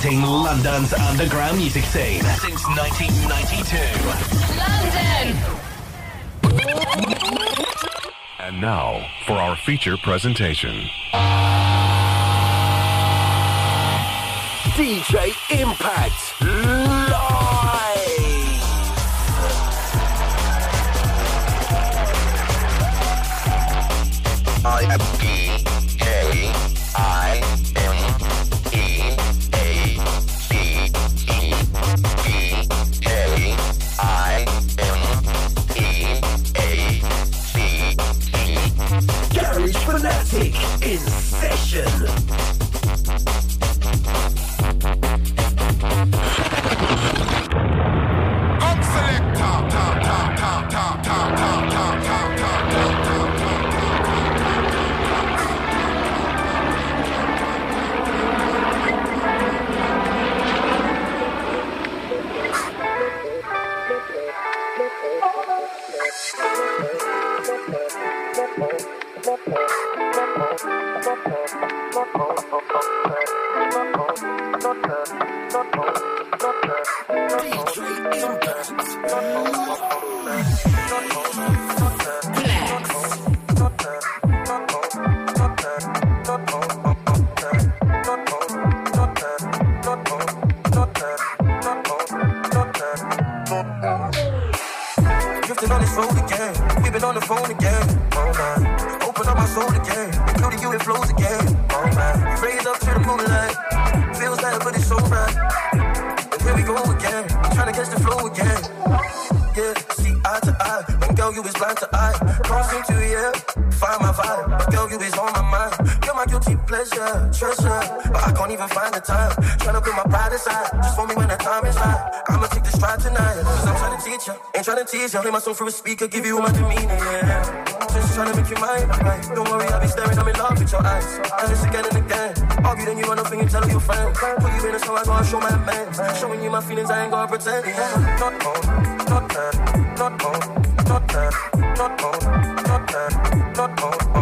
Team London's underground music scene since 1992. London! And now for our feature presentation. DJ Impact session. Tease you. Play my song through a speaker. Give you all my demeanor, yeah. Just trying to make you mine, right? Don't worry, I'll be staring. I'm in love with your eyes. And it's again and again. Argue, then you run off and you tell your friends. Put you in a song, I gotta show my amends. Showing you my feelings, I ain't gonna pretend. Yeah. Not on, not that, not on, not that, not on, not that, not on,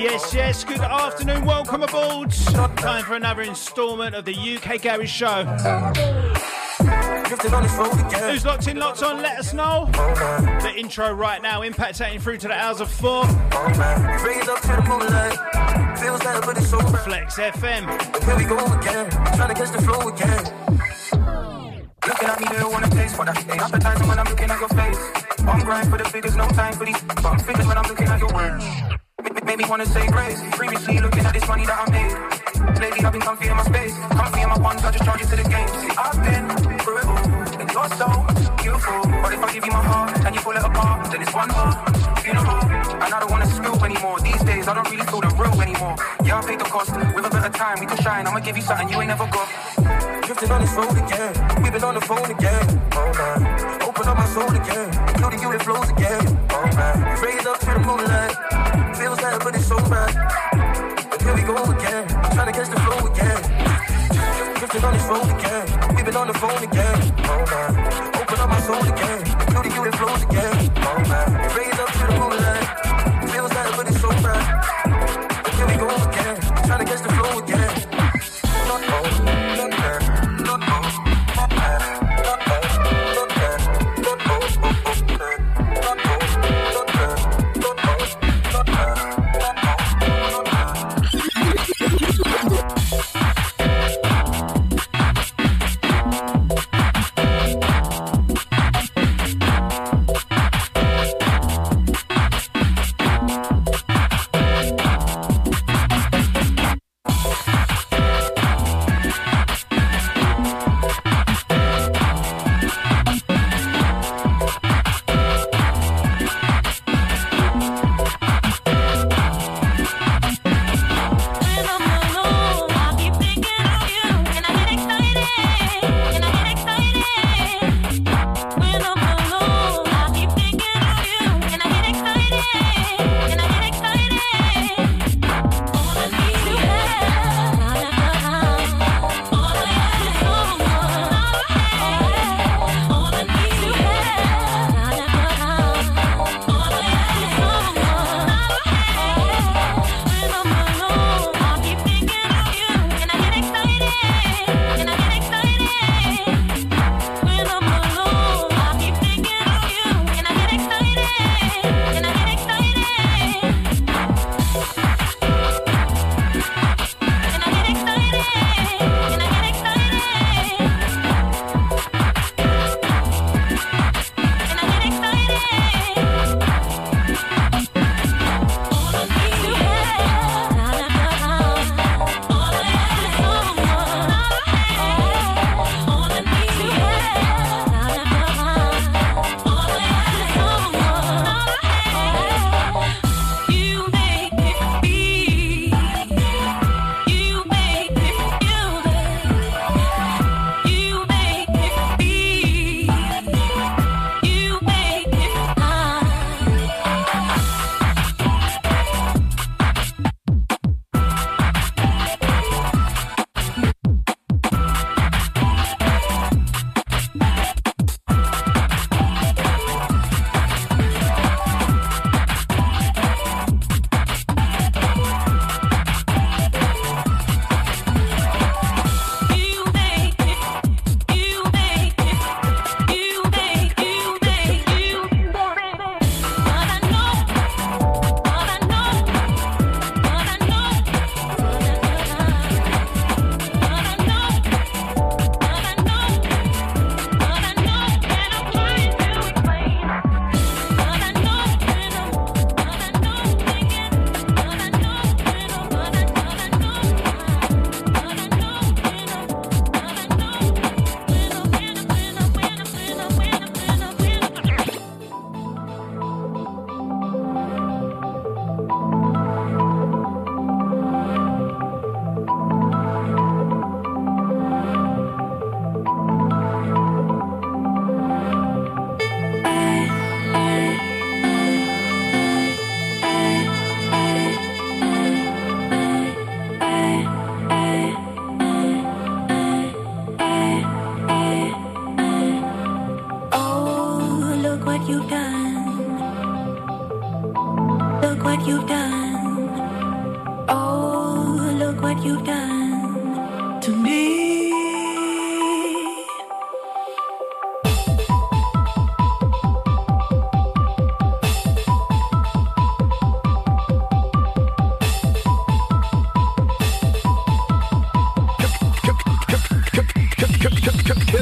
Yes, yes, good afternoon, welcome aboard. Time for another instalment of the UK Garage Show. Who's locked in, locked on, let us know. The intro right now, Impact taking through to the hours of four. Flex FM. Here we go again, trying to catch the flow again. Looking at me, they don't wanna taste for that. Ain't appetizing when I'm looking at your face. I'm grind for the figures, no time for these. But I'm figures when I'm looking at your words. Made me wanna say cost. With a bit of time, we can shine. I'ma give you something you ain't never got. Drifting on this road again. We've been on the phone again. Oh man. Open up my soul again. Including you, it flows again. Oh man. Raise up to the moonlight. Feels bad, but it's so right. And here we go again. Trying to catch the flow again. Drifting on this road again. We've been on the phone again.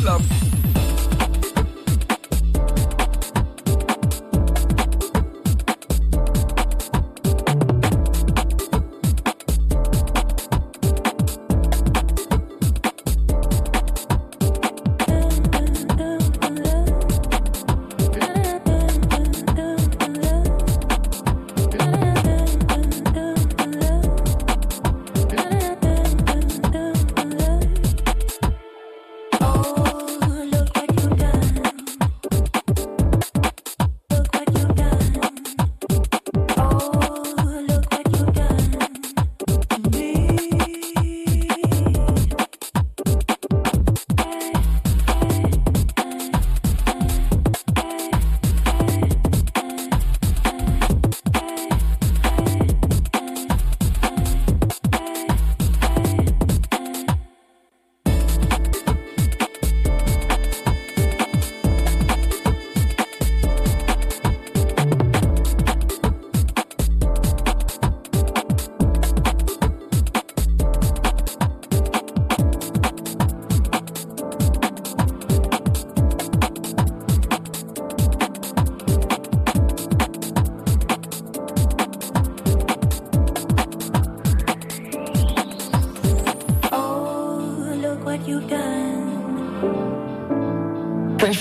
Love.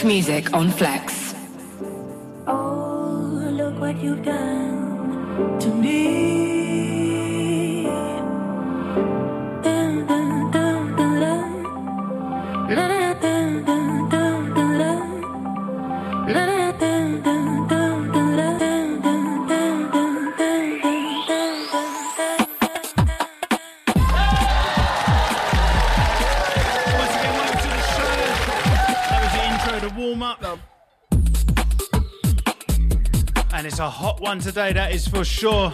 Music on Flex. Today, that is for sure.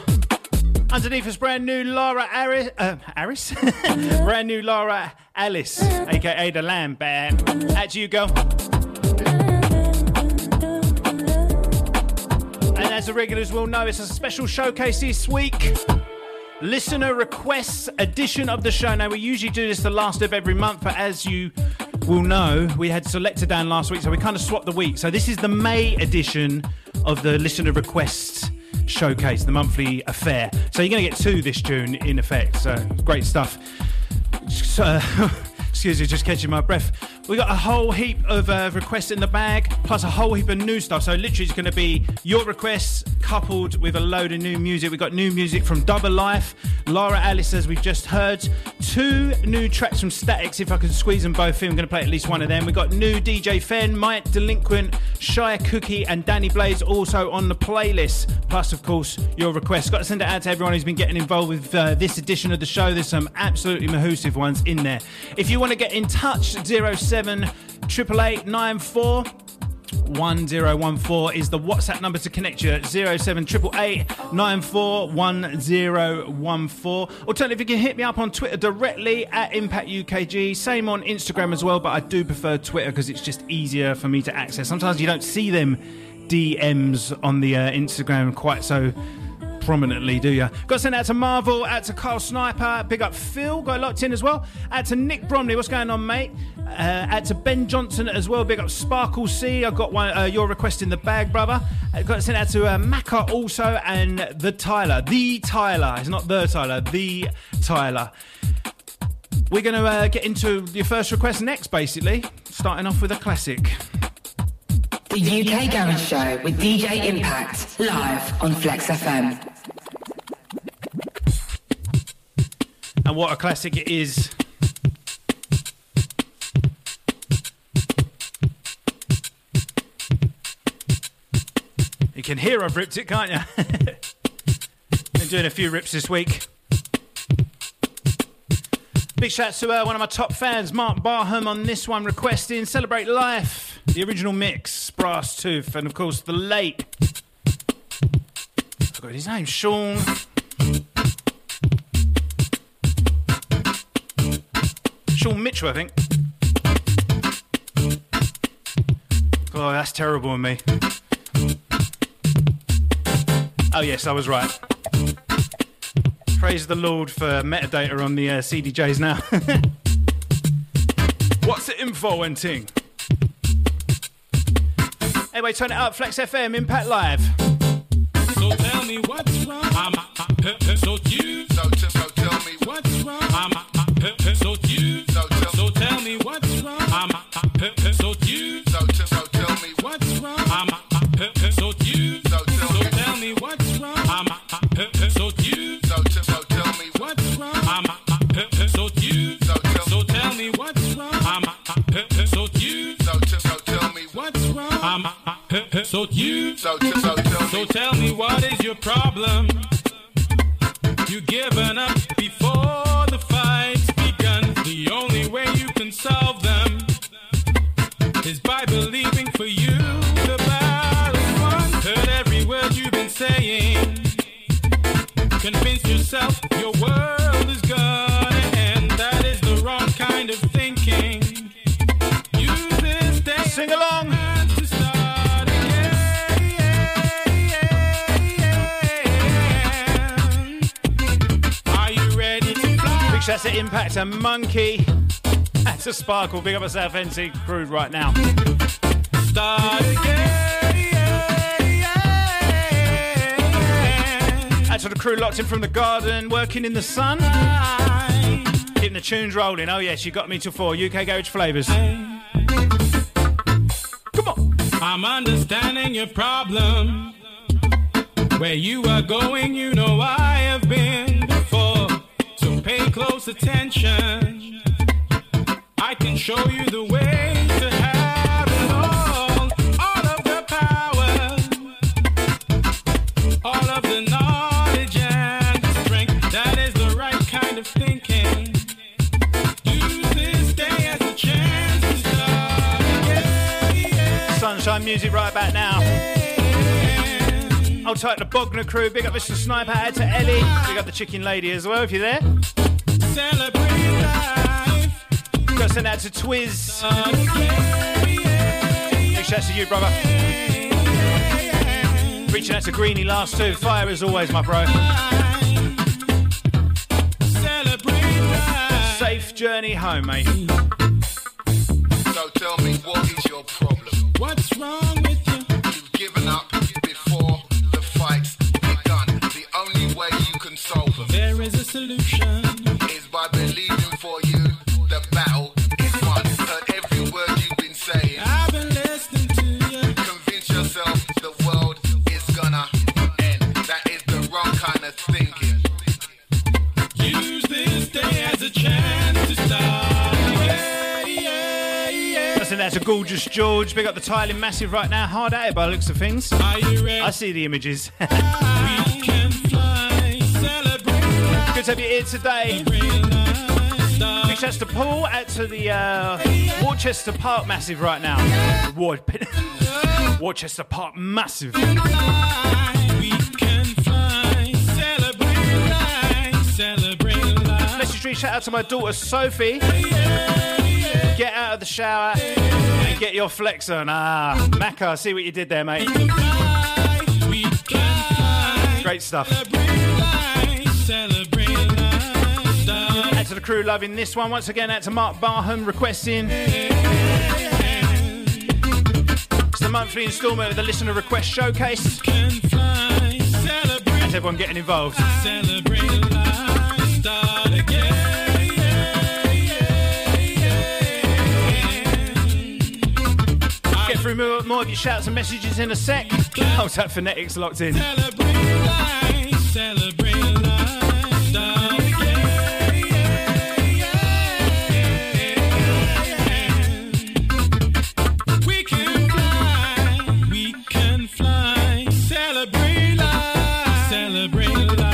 Underneath us, brand new Lara Aris, uh, Aris? brand new Lara Alice, aka the Lamb. Bam. At you, girl. And as the regulars will know, it's a special showcase this week. Listener requests edition of the show. Now, we usually do this the last of every month, but as you will know, we had Selector down last week, so we kind of swapped the week. So, this is the May edition of the listener requests showcase, the monthly affair. So, you're going to get two this June in effect. So, great stuff. So, excuse me, just catching my breath. We got a whole heap of uh, requests in the bag, plus a whole heap of new stuff. So literally, it's going to be your requests coupled with a load of new music. We got new music from Double Life, Laura Alice, as we've just heard. Two new tracks from Statics. If I can squeeze them both in, I'm going to play at least one of them. We got new DJ Fen, Mike Delinquent, Shia Cookie, and Danny Blaze also on the playlist. Plus, of course, your requests. Got to send it out to everyone who's been getting involved with uh, this edition of the show. There's some absolutely mahoosive ones in there. If you want to get in touch, 07 88894 1014 is the WhatsApp number to connect you at 07888941014. Alternatively, you can hit me up on Twitter directly at Impact UKG. Same on Instagram as well, but I do prefer Twitter because it's just easier for me to access. Sometimes you don't see them DMs on the uh, Instagram quite so prominently, do you? Got sent out to Marvel, out to Carl Sniper, big up Phil, got locked in as well. Out to Nick Bromley, what's going on, mate? Uh, out to Ben Johnson as well, big up Sparkle C. I've got one, uh, your request in the bag, brother. Uh, got sent out to uh, also and the Tyler, the Tyler. It's not the Tyler, the Tyler. We're to uh, get into your first request next, basically, starting off with a classic. The UK Garage Show with DJ Impact, live on Flex FM. And what a classic it is. You can hear I've ripped it, can't you? Been doing a few rips this week. Big shout out to uh, one of my top fans, Mark Barham, on this one, requesting Celebrate Life, the original mix, Brass Tooth, and of course the late. I forgot his name, Sean. Sean Mitchell, I think. Oh, that's terrible of me. Oh, yes, I was right. Praise the Lord for metadata on the uh, CDJs now. What's the info and ting? Anyway, turn it up. Flex FM, Impact Live. So tell me what's wrong. I'm so uh, uh, uh, you. So, t- so tell So tell me what is your problem? Shouts Impact and Monkey. That's a sparkle. Big up a South NC crew right now. Start again. That's the crew locked in from the garden, working in the sun. Keeping the tunes rolling. Oh, yes, you got me to four. UK Garage Flavours. Come on. I'm understanding your problem. Where you are going, you know I close attention. I can show you the way to have it all. All of the power, all of the knowledge and the strength. That is the right kind of thinking. Use this day as a chance to start again. Sunshine music right back now. I'll type the Bogner crew. Big up Mr. Sniper. Add to Ellie. Big up the chicken lady as well if you're there. Celebrate life. Got to send out to Twiz. Big shouts to you, brother. Reaching out to Greenie last two. Fire as always, my bro. Safe journey home, mate. So tell me what is your problem? What's wrong with you? You've given up before the fight's begun. The only way you can solve them There is a solution. Gorgeous George. Big up the tiling massive right now. Hard at it by the looks of things. Are you ready? I see the images. We can fly. Celebrate. Good to have you here today. Big shouts to Paul. Out to the uh, Worcester Park massive right now. War- Worcester Park massive. We can fly. Celebrate life. Celebrate life. Message shout out to my daughter Sophie. Get out of the shower and get your flex on. Ah, Macca, see what you did there, mate. Great stuff. Out to the crew loving this one. Once again, out to Mark Barham requesting. It's the monthly instalment of the listener request showcase. That's everyone getting involved. Through more, more of your shouts and messages in a sec. How's that phonetics locked in? We can fly, we can fly, celebrate life. Celebrate life.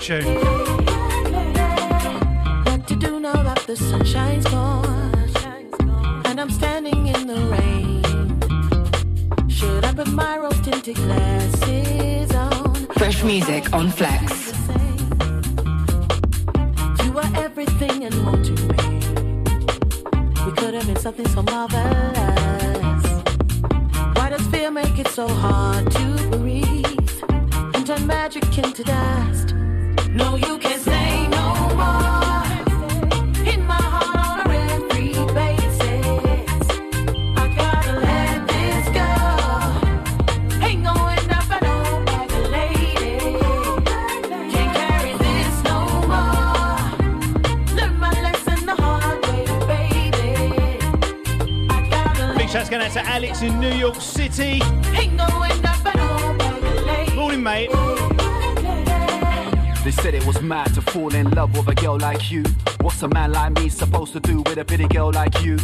What tune. What to do now that the sunshine's gone and I'm standing in the rain? Should I put my rose tinted glasses on? Fresh music on Flex. You are everything and more to me. We could have been something so marvelous. Why does fear make it so hard to breathe and turn magic into dust? Going out to Alex in New York City. Morning, mate. They said it was mad to fall in love with a girl like you. What's a man like me supposed to do with a pretty girl like you?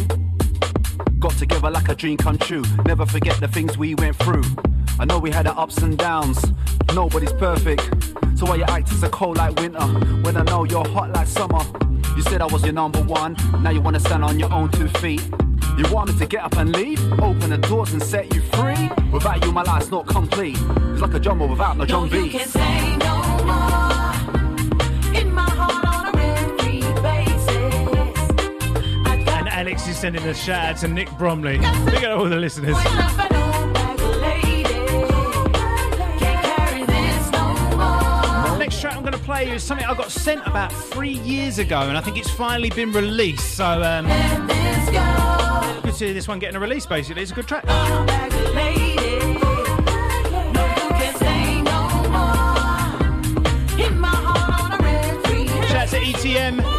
Got together like a dream come true. Never forget the things we went through. I know we had our ups and downs. Nobody's perfect. So why you acting so cold like winter when I know you're hot like summer? You said I was your number one. Now you wanna stand on your own two feet. You want me to get up and leave? Open the doors and set you free? Without you, my life's not complete. It's like a drummer without no drum You beat. say no more. In my heart on a every basis. And Alex is sending a shout out to Nick Bromley. Big at all the listeners. up, I know, back lady. Can't carry this no more. Next track I'm going to play is something I got sent about three years ago, and I think it's finally been released. So, um, To see this one getting a release. Basically, it's a good track. Shout out to ETM.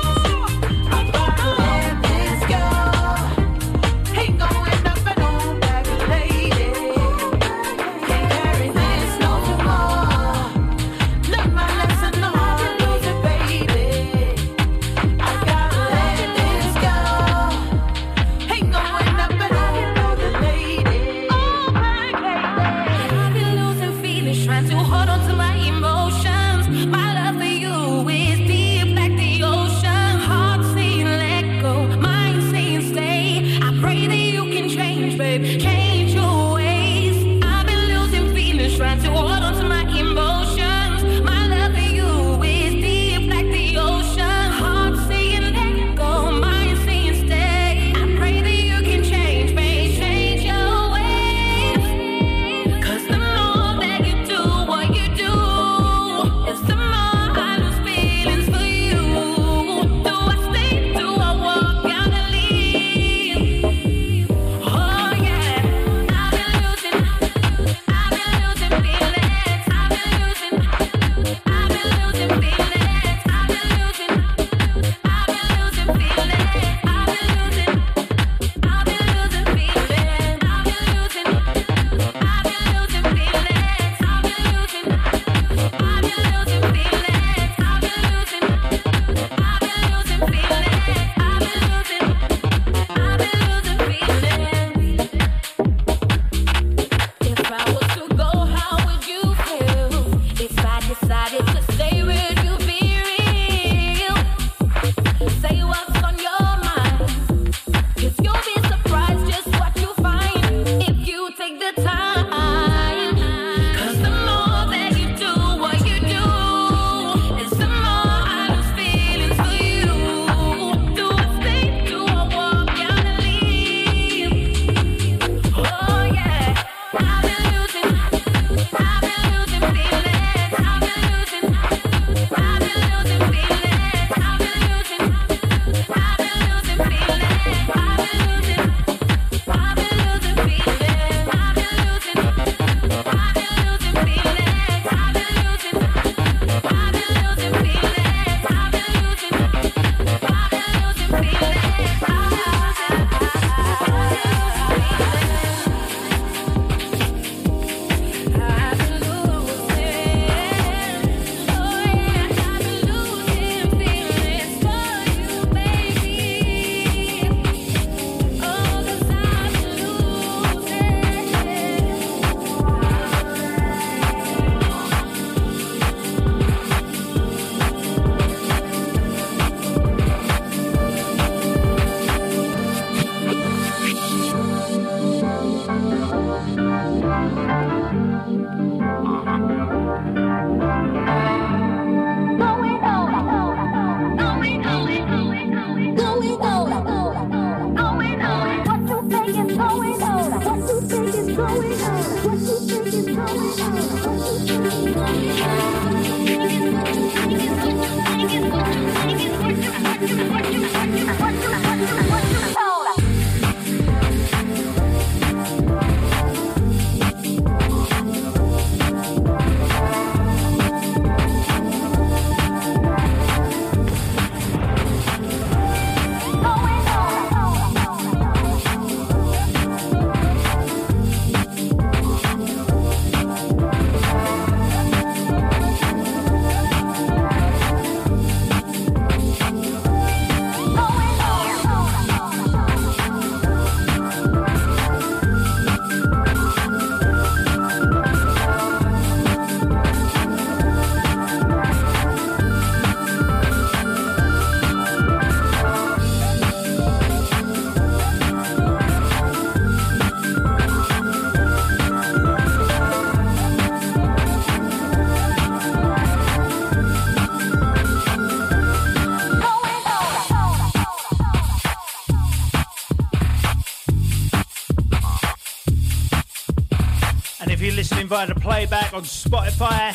Via the playback on Spotify,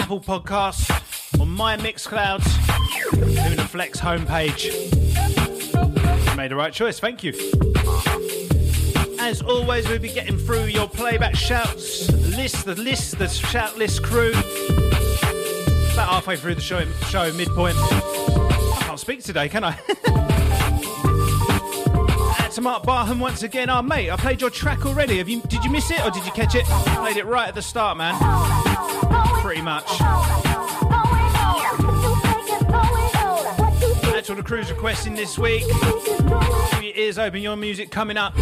Apple Podcasts, on my Mixclouds, doing the Flex homepage. You made the right choice, thank you. As always, we'll be getting through your playback shouts list, the list, the shout list crew. About halfway through the show, show midpoint. I can't speak today, can I? To Mark Barham once again. Oh, mate, I played your track already. Have you? Did you miss it or did you catch it? Played it right at the start, man. Pretty much. That's all the crew's requesting this week. Keep your ears open. Your music coming up.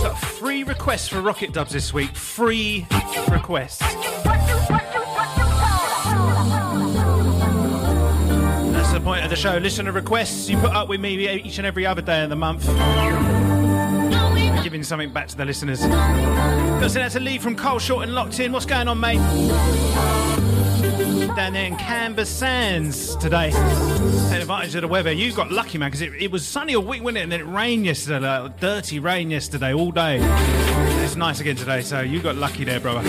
Got three requests for Rocket Dubs this week. Free requests. Of the show. Listener requests. You put up with me each and every other day of the month. Giving something back to the listeners. Send out to Lee from Carl Short and Locked In. What's going on, mate? Down there in Camber Sands today. Take advantage of the weather. You got lucky, man, because it, it was sunny all week, wasn't it? And then it rained yesterday, like, dirty rain yesterday, all day. It's nice again today, so you got lucky there, brother.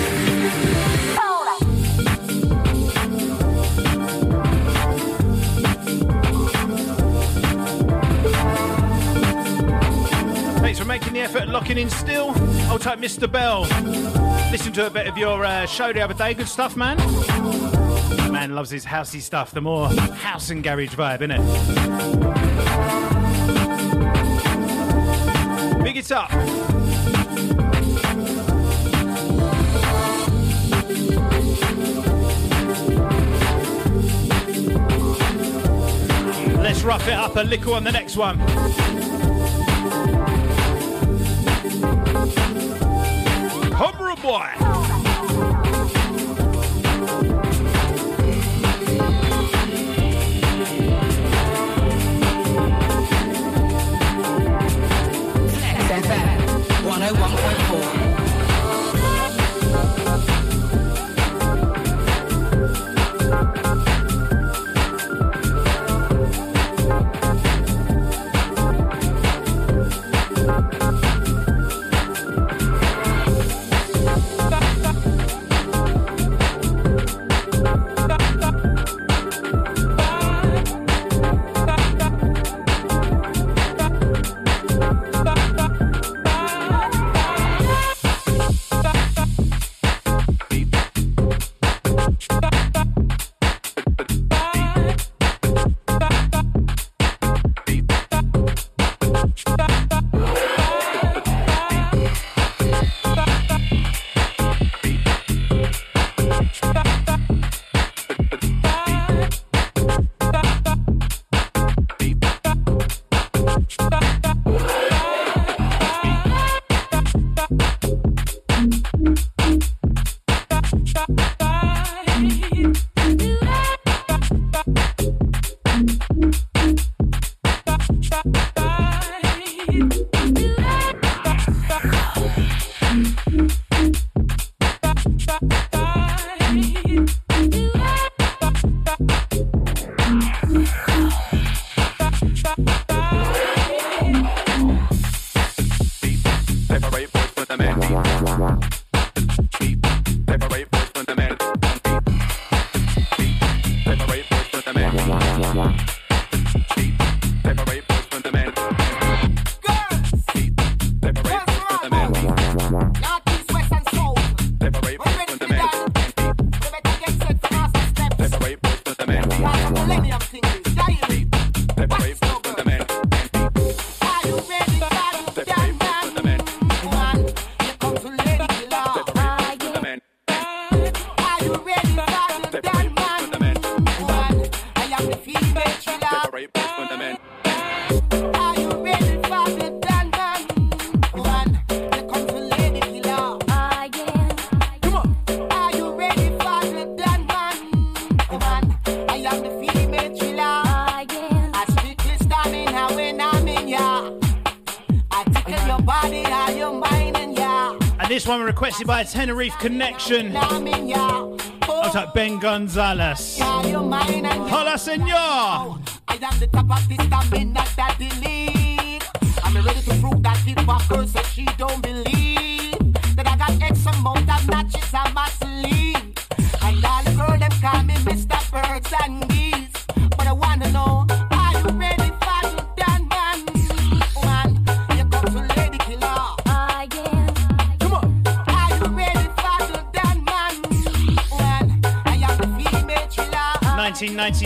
Effort, locking in still. I'll tight, Mr. Bell. Listen to a bit of your uh, show the other day. Good stuff, man. Man loves his housey stuff. The more house and garage vibe, innit? Big it up. Let's rough it up a little on the next one. Cobra Boy. FM 101.4. actually by a Tenerife connection. I was like Ben Gonzalez. Hola, senor!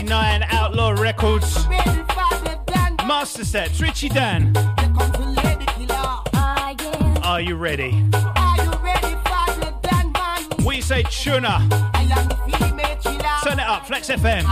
99 Outlaw Records. Master Steps, Richie Dan. Are you ready? We say tuna. Turn it up, Flex FM.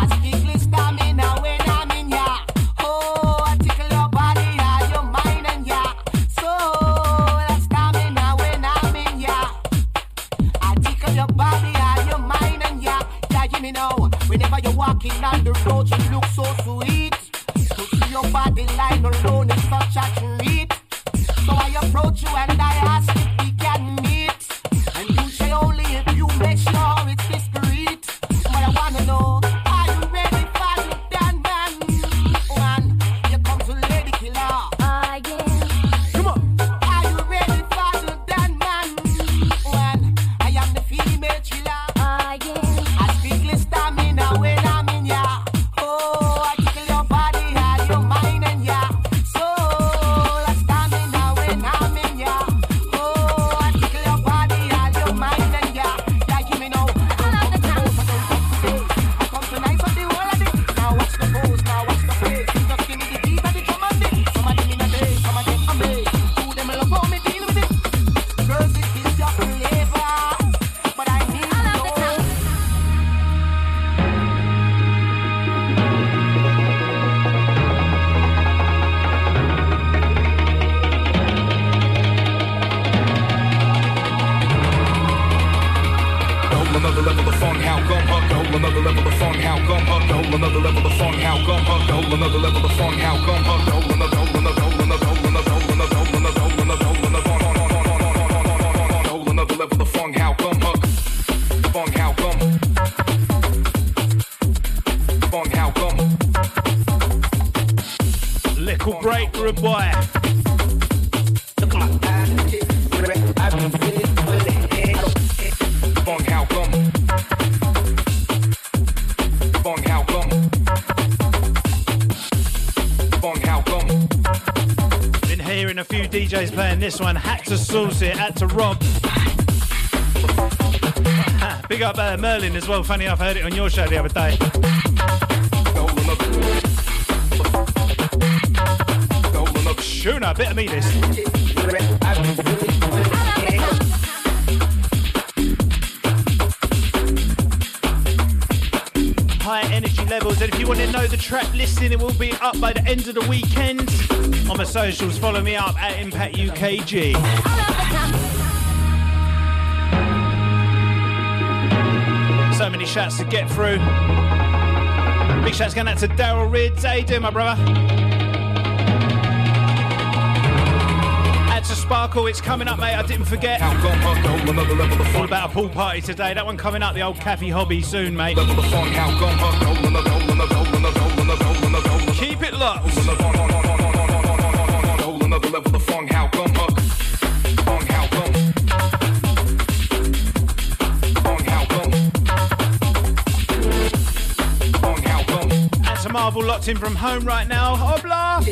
this one. Had to source it, had to rob. Big up uh, Merlin as well. Funny enough, I heard it on your show the other day. Shuna, bit of me this. the track listing, it will be up by the end of the weekend. On the socials, follow me up at Impact UKG. So many shouts to get through. Big shouts going out to Daryl Rids. How you doing, my brother? That's a Sparkle, it's coming up, mate. I didn't forget. All about a pool party today. That one coming up, the old Cafe Hobby soon, mate it look. Marvel locked in from home right now. Obla!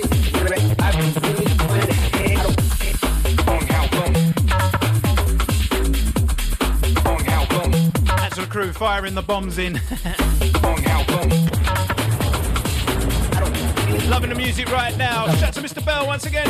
crew firing the bombs in. Loving the music right now. Shout out to Mr. Bell once again.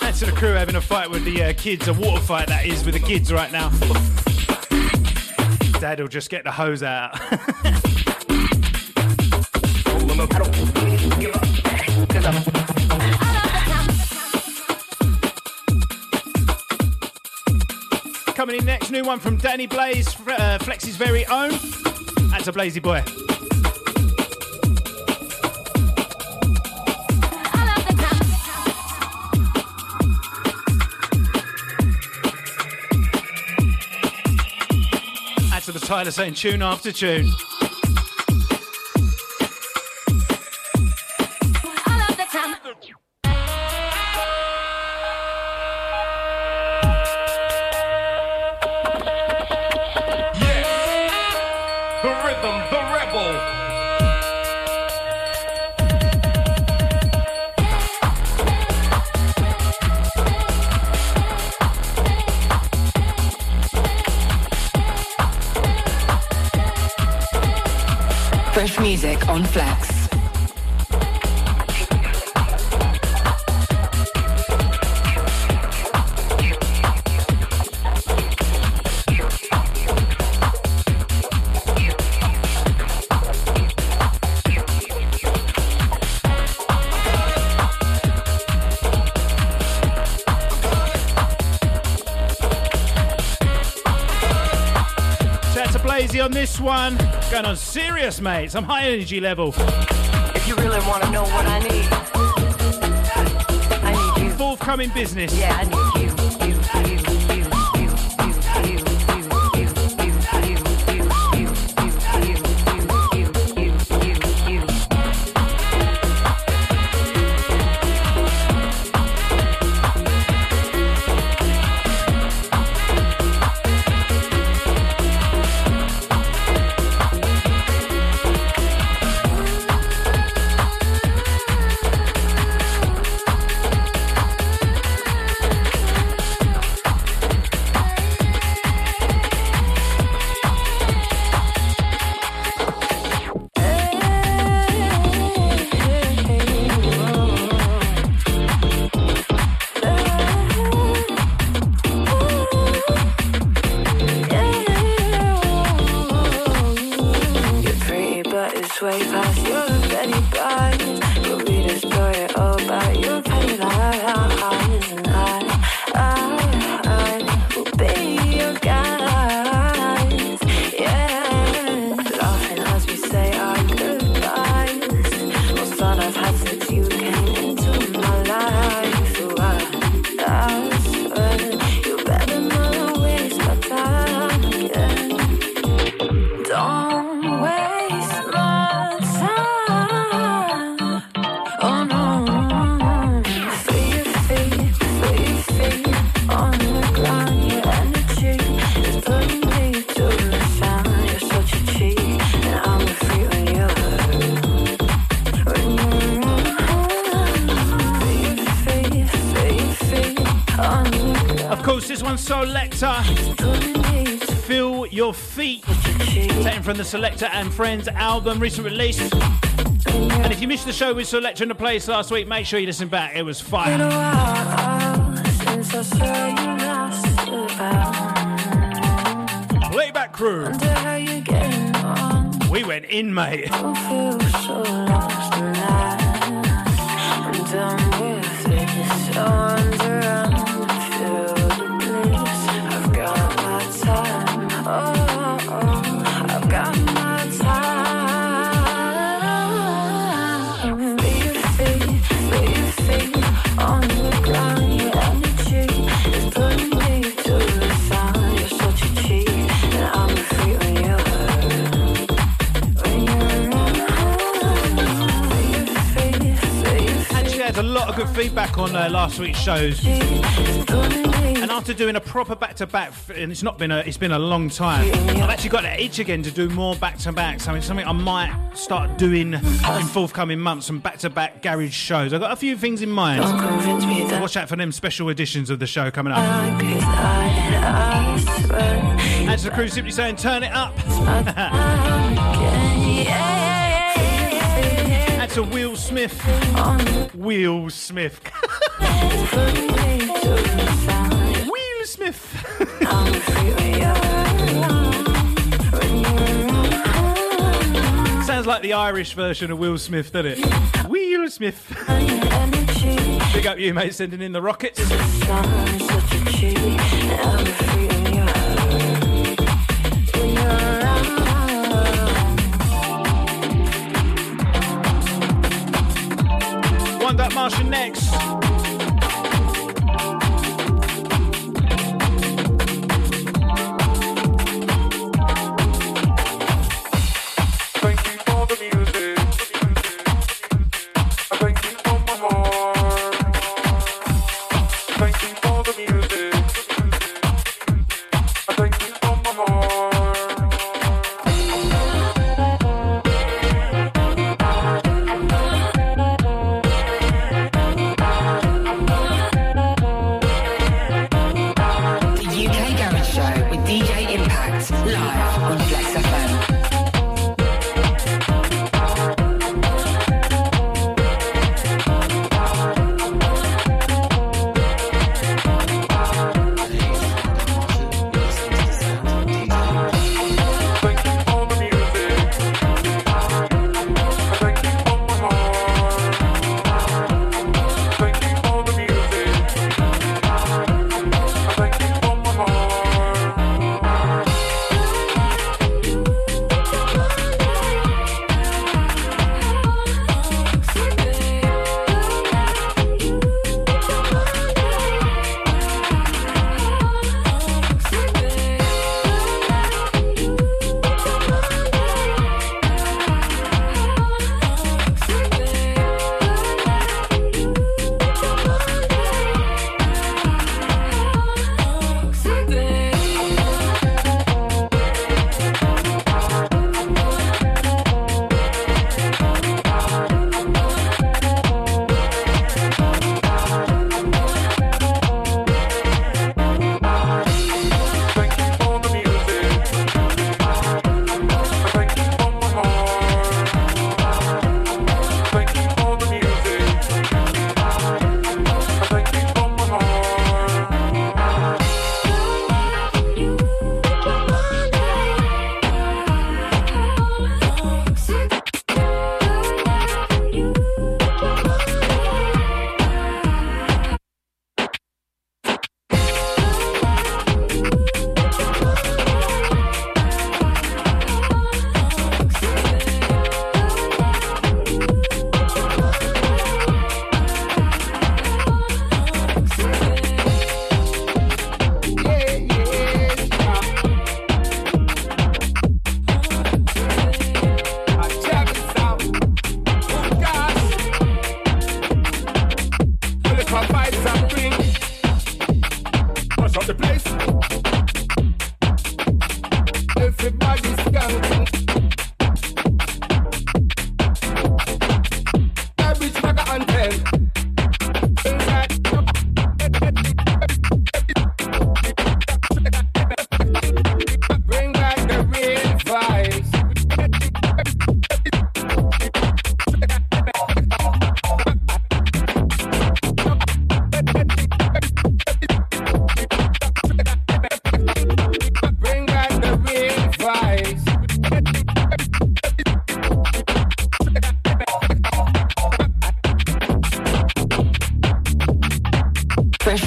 That's to the crew having a fight with the uh, kids, a water fight that is with the kids right now. Dad will just get the hose out. Coming in next, new one from Danny Blaze, uh, Flex's very own. That's a Blazy boy. To the Tyler saying tune after tune. One. Going on serious, mate. Some high energy level. If you really want to know what I need, I need you. Forthcoming business. Yeah, the ground. Of course, this one's Selector. Feel Your Feet. Taken from the Selector and Friends album, recent release. And if you missed the show with Selector in the place last week, make sure you listen back. It was fire. while since I saw you last about. Playback crew. Wonder how you getting on. We went in, mate. Feedback on uh, last week's shows. And after doing a proper back to back, and it's not been a, it's been a long time. I've actually got that itch again to do more back to back. So it's something I might start doing in forthcoming months. Some back to back garage shows. I've got a few things in mind. Watch out for them special editions of the show coming up. To the crew simply saying, turn it up. And to Will Smith. Will Smith. Will Smith. Sounds like the Irish version of Will Smith, doesn't it? Will Smith. Big up you, mate, sending in the rockets. One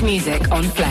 music on Flex.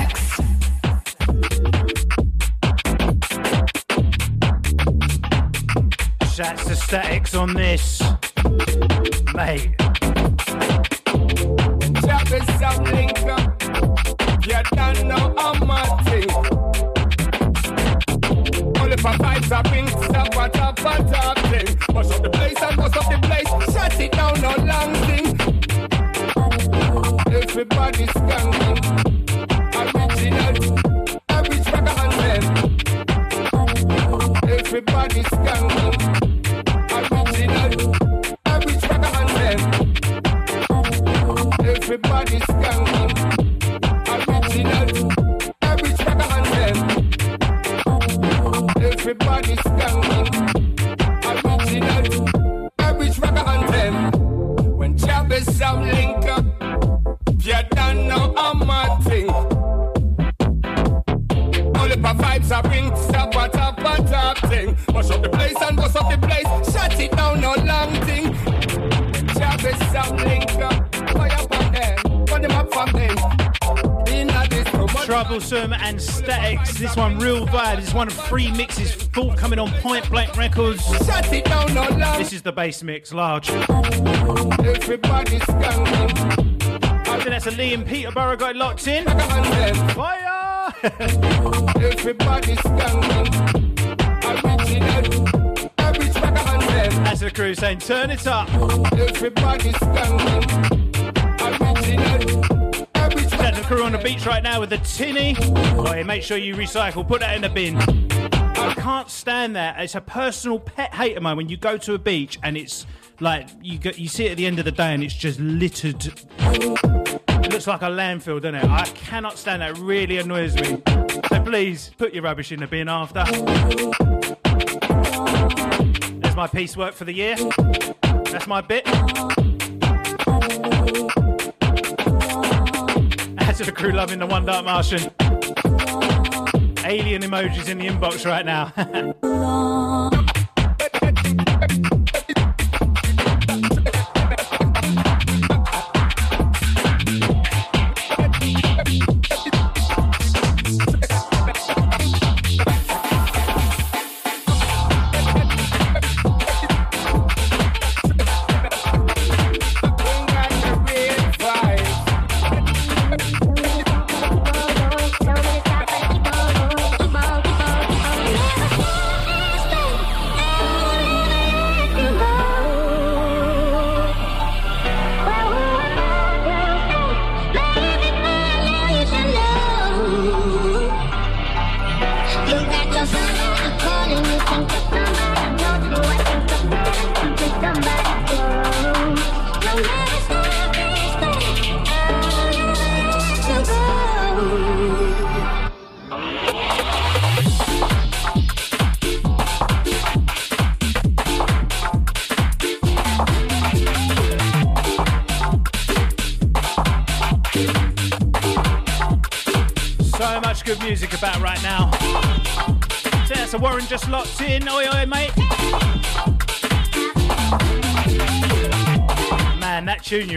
Bass mix, large. Everybody's skanking. That's a Lee and Peterborough got locked in. Fire! Everybody's skanking. Original. Every track and them. That's the crew saying, turn it up. Everybody's skanking. Original. Every That's the crew on the beach right now with the tinny. Oh, yeah, make sure you recycle. Put that in the bin. Stand that. It's a personal pet hate of mine when you go to a beach and it's like you go, you see it at the end of the day and it's just littered. It looks like a landfill, doesn't it? I cannot stand that. It really annoys me. So please put your rubbish in the bin after. There's my piecework for the year. That's my bit. To the crew loving the One Dark Martian. Alien emojis in the inbox right now.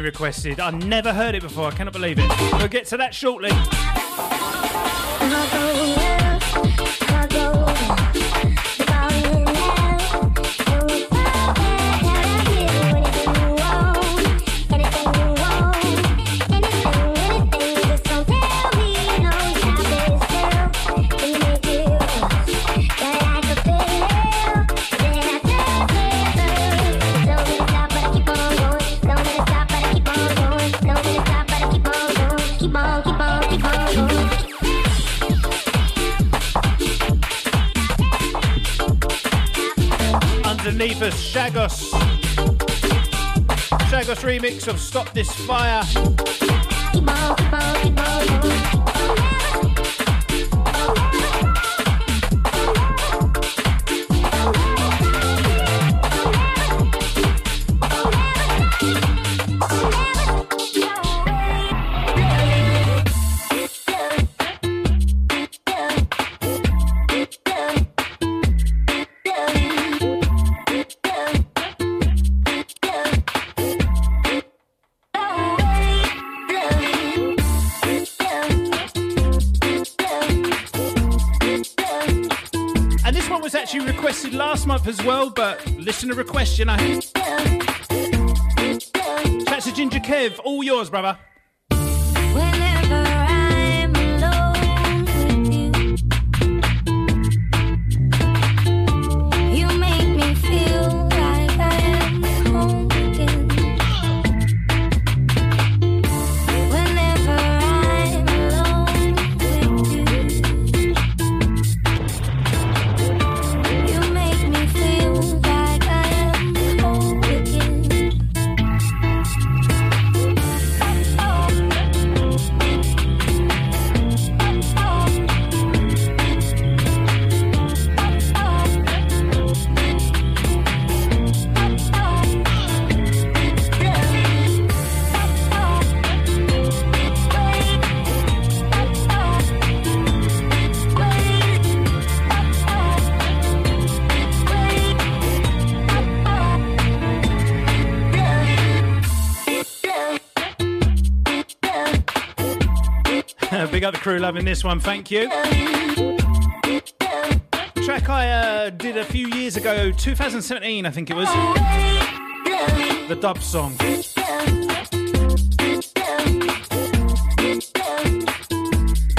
requested, I never heard it before. I cannot believe it. We'll get to that shortly. Remix of Stop This Fire. Listener request, big up the crew loving this one, thank you. Track I uh, did a few years ago, 2017, I think it was. The dub song.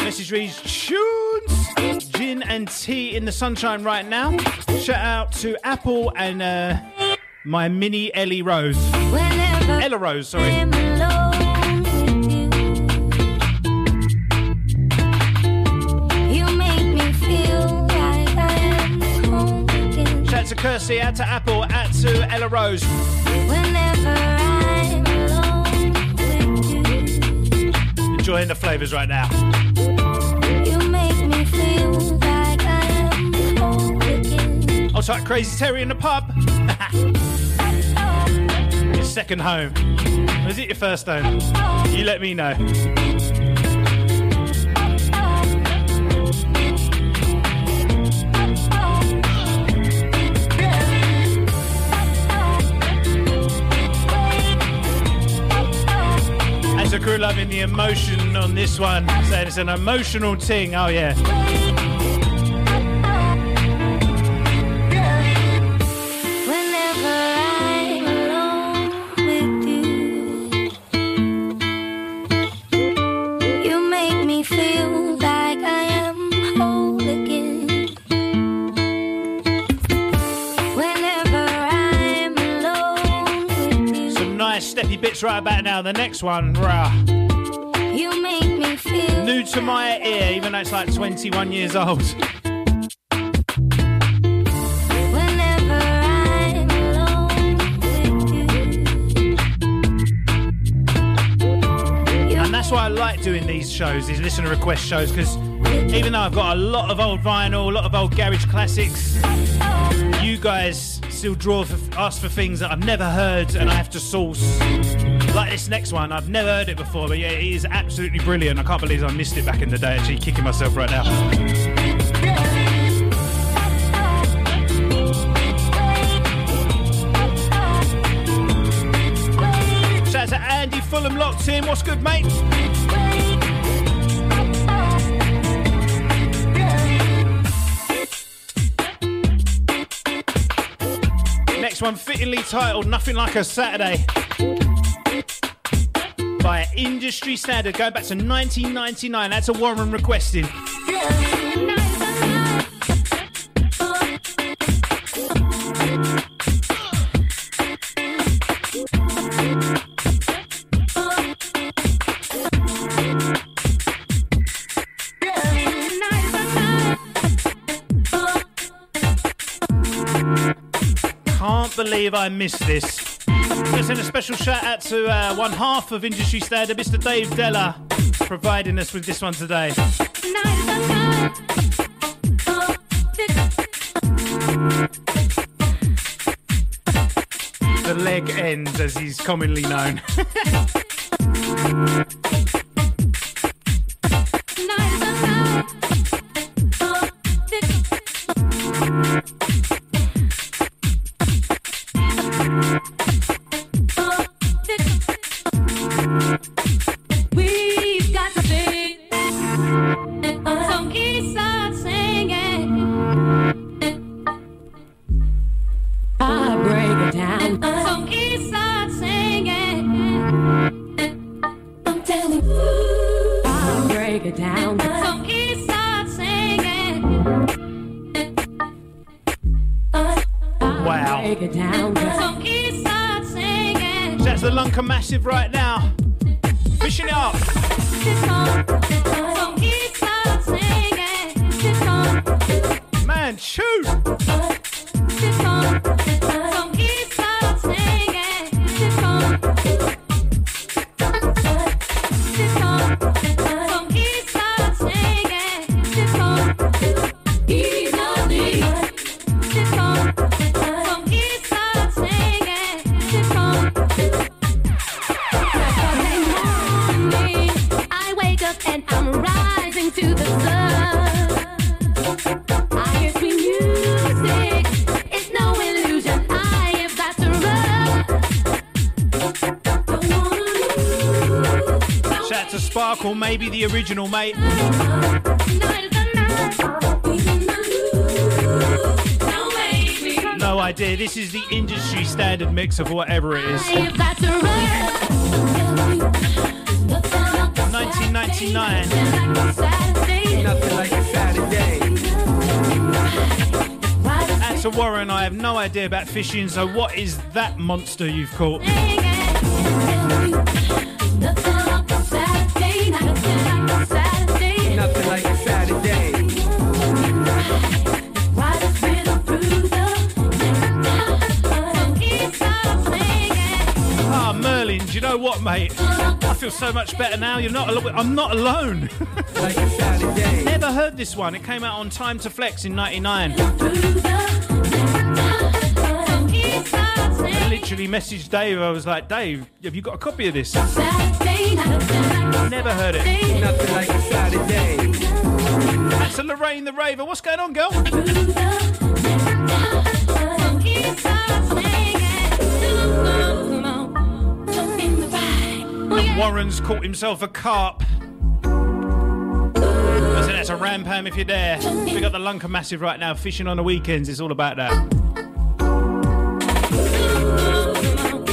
Message reads tunes, gin and tea in the sunshine right now. Shout out to Apple and uh, my mini Ellie Rose. Ella Rose, sorry. Kirsty, out to Apple, out to Ella Rose. Whenever I'm alone with you, Enjoying the flavours right now. you make me feel like I am home again. Oh, also, like Crazy Terry in the pub. your second home. Or is it your first home? You let me know. Crew loving the emotion on this one, saying it's an emotional ting. Oh yeah. Right about now. The next one, rah. you make me feel New to my ear, even though it's like 21 years old. whenever I'm alone with you. And that's why I like doing these shows, these listener request shows, because even though I've got a lot of old vinyl, a lot of old garage classics, you guys still draw for, ask for things that I've never heard and I have to source. Like this next one, I've never heard it before, but yeah, it is absolutely brilliant. I can't believe I missed it back in the day, actually kicking myself right now. Shout out to Andy Fulham locked in. What's good, mate? Next one, fittingly titled Nothing Like a Saturday. By Industry Standard, going back to 1999. That's a Warren requesting. Can't believe I missed this. Let's send a special shout out to uh, one half of Industry Standard, Mr. Dave Della, providing us with this one today. The leg ends, as he's commonly known. maybe the original, mate. No idea. This is the industry standard mix of whatever it is. 1999. Nothing like a Saturday. Warren. I have no idea about fishing, so what is that monster you've caught? Feel so much better now. You're not. Al- I'm not alone. Never heard this one. It came out on Time to Flex in '99. I literally messaged Dave. I was like, Dave, have you got a copy of this? Never heard it. Nothing like a Saturday. That's a Lorraine the Raver. What's going on, girl? Warren's caught himself a carp. I said that's a rampam if you're there. We got the Lunker Massive right now, fishing on the weekends. It's all about that.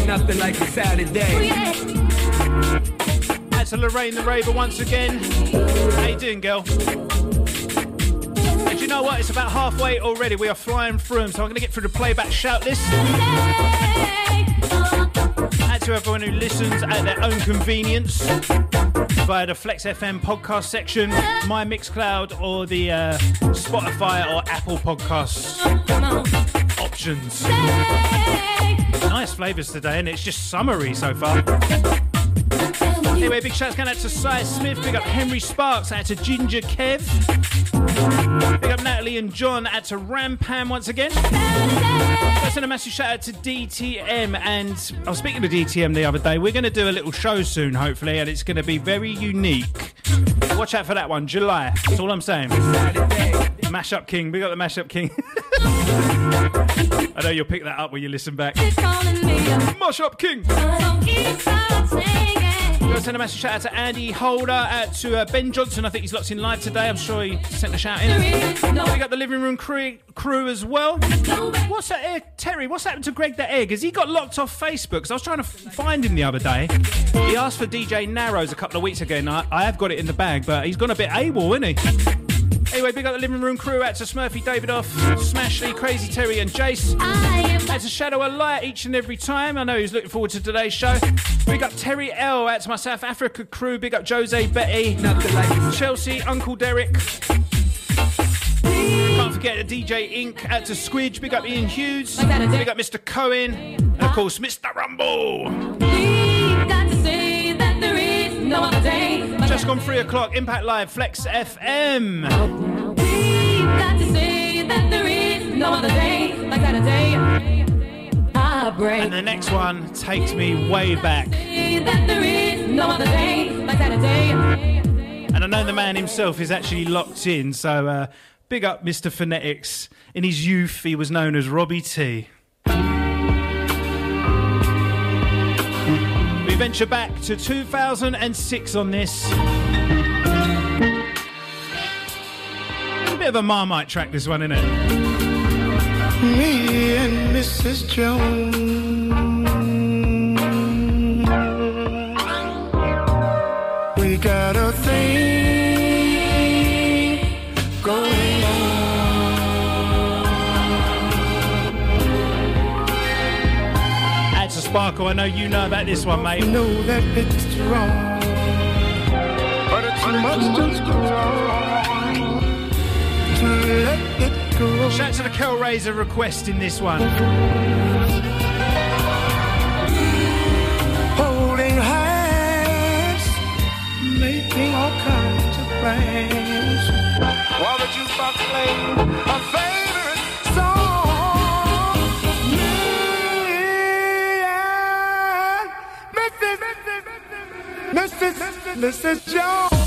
Nothing like a Saturday. Oh, that's a Lorraine the Raver once again. How you doing, girl? And you know what? It's about halfway already. We are flying through 'em, so I'm going to get through the playback shout list. To everyone who listens at their own convenience via the Flex FM podcast section, my Mixcloud, or the uh, Spotify or Apple Podcasts options. Nice flavours today, and it's just summery so far. Anyway, big shouts going out to Cy Smith, big up Henry Sparks, out to Ginger Kev, Natalie and John, at to Rampam once again. Let's send a massive shout out to DTM, and I was speaking to DTM the other day. We're going to do a little show soon, hopefully, and it's going to be very unique. Watch out for that one, July. That's all I'm saying. Mashup King, We got the Mashup King. I know you'll pick that up when you listen back. Mashup King. Let's send a massive shout out to Andy Holder, out to uh, Ben Johnson. I think he's locked in live today. I'm sure he sent a shout in. We got the living room crew, crew as well. What's that, uh, Terry? What's happened to Greg the Egg? Has he got locked off Facebook? Because I was trying to find him the other day. He asked for DJ Narrows a couple of weeks ago, and I, I have got it in the bag, but he's gone a bit AWOL, isn't he? Anyway, big up the living room crew. Out to Smurfy, David Off, Smashley, Crazy Terry, and Jace. Out to Shadow a Light each and every time. I know he's looking forward to today's show. Big up Terry L. Out to my South Africa crew. Big up Jose, Betty, Chelsea, Uncle Derek. Can't forget the DJ Inc. Out to Squidge. Big up Ian Hughes. Big up Mr. Cohen. And of course, Mr. Rumble. Just gone three o'clock. Impact Live, Flex FM. And the next one takes me way back. And I know the man himself is actually locked in, so uh, big up Mr. Phonetics. In his youth, he was known as Robbie T. venture back to 2006 on this. A bit of a Marmite track, this one, isn't it? Me and Mrs. Jones. We got a thing Sparkle, I know you know about this one, mate. on. Know that it's wrong, but it's much too strong to let it go. Shout out to the Hellraiser request in this one. Holding hands, making all kinds of plans. While the jukebox played a Mrs. Mrs. Jones.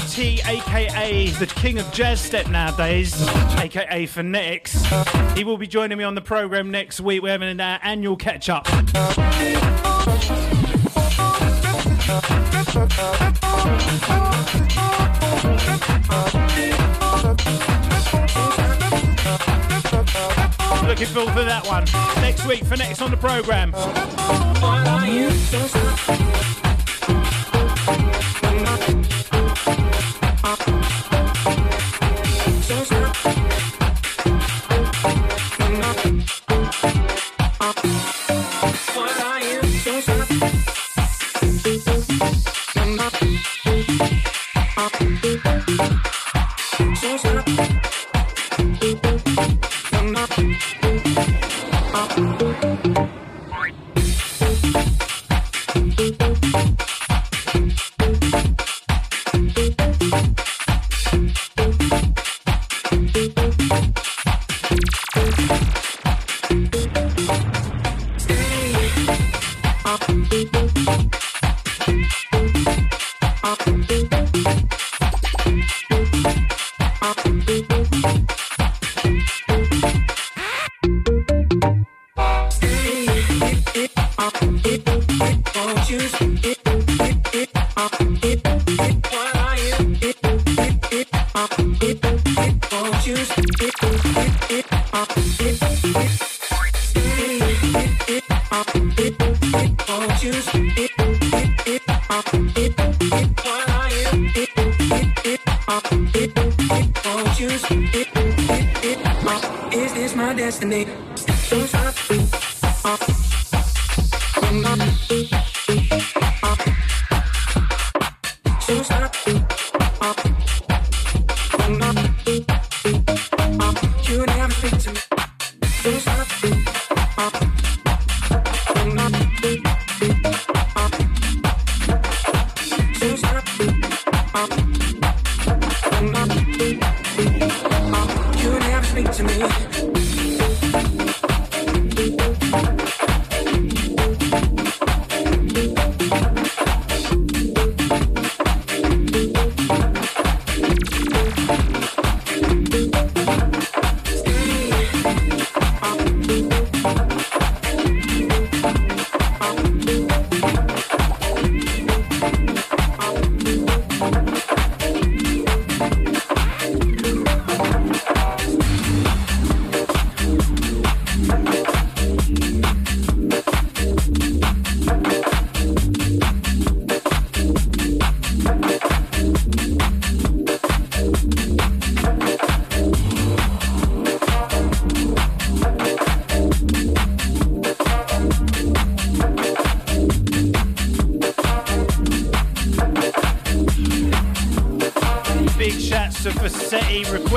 FYI, T, aka the king of jazz step nowadays, aka Phonetics, he will be joining me on the program next week. We're having an uh, annual catch up. Looking forward to that one. Next week, Phonetics on the program.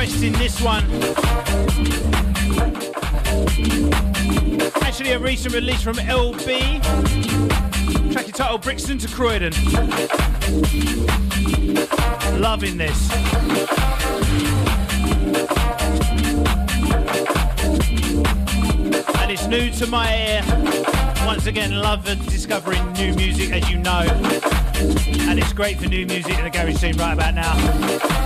Requesting this one. Actually, a recent release from LB. Track entitled Brixton to Croydon. Loving this. And it's new to my ear. Once again, love discovering new music, as you know. And it's great for new music in the garage scene right about now.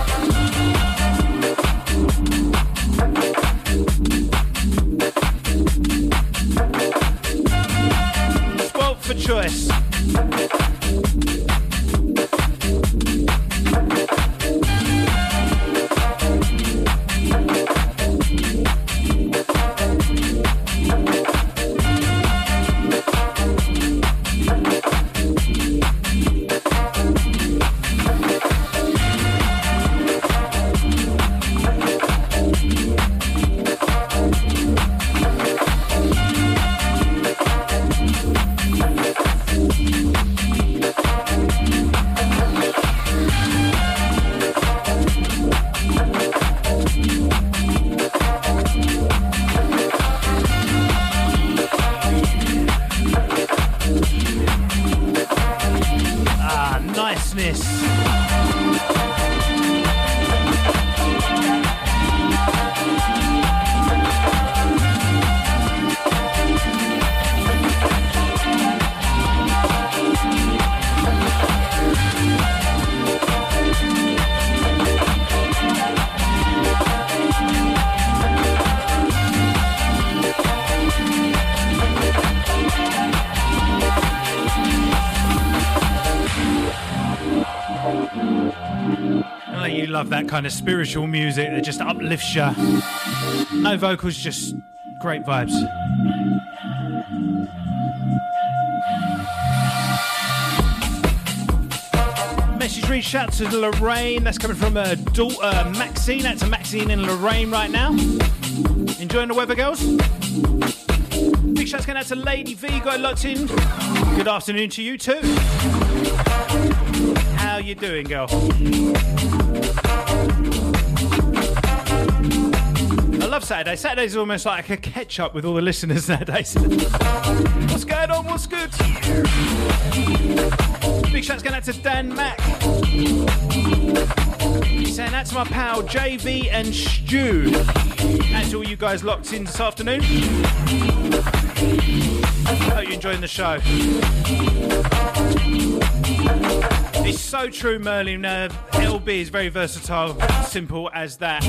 That kind of spiritual music that just uplifts you. No vocals, just great vibes. Message reached out to Lorraine. That's coming from her daughter Maxine. That's to Maxine in Lorraine right now. Enjoying the weather, girls? Big shouts going out to Lady V. Got locked in. Good afternoon to you too. How you doing, girl? I love Saturday. Saturday's almost like a catch up with all the listeners nowadays. What's going on? What's good? Big shouts going out to Dan Mack. He's saying that's my pal JV and Stu. That's all you guys locked in this afternoon. Hope you're enjoying the show. It's so true, Merlin. Uh, LB is very versatile, simple as that.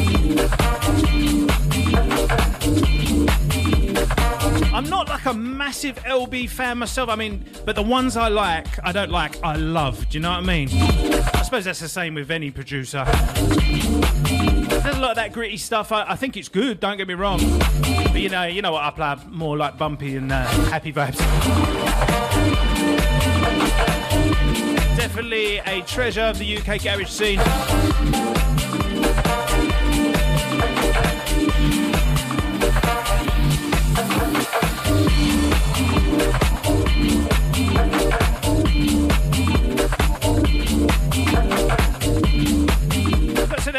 I'm not like a massive LB fan myself. I mean, but the ones I like, I don't like, I love. Do you know what I mean? I suppose that's the same with any producer. There's a lot of that gritty stuff. I, I think it's good. Don't get me wrong. But you know, you know what I play more like bumpy and uh, happy vibes. Definitely a treasure of the UK garage scene.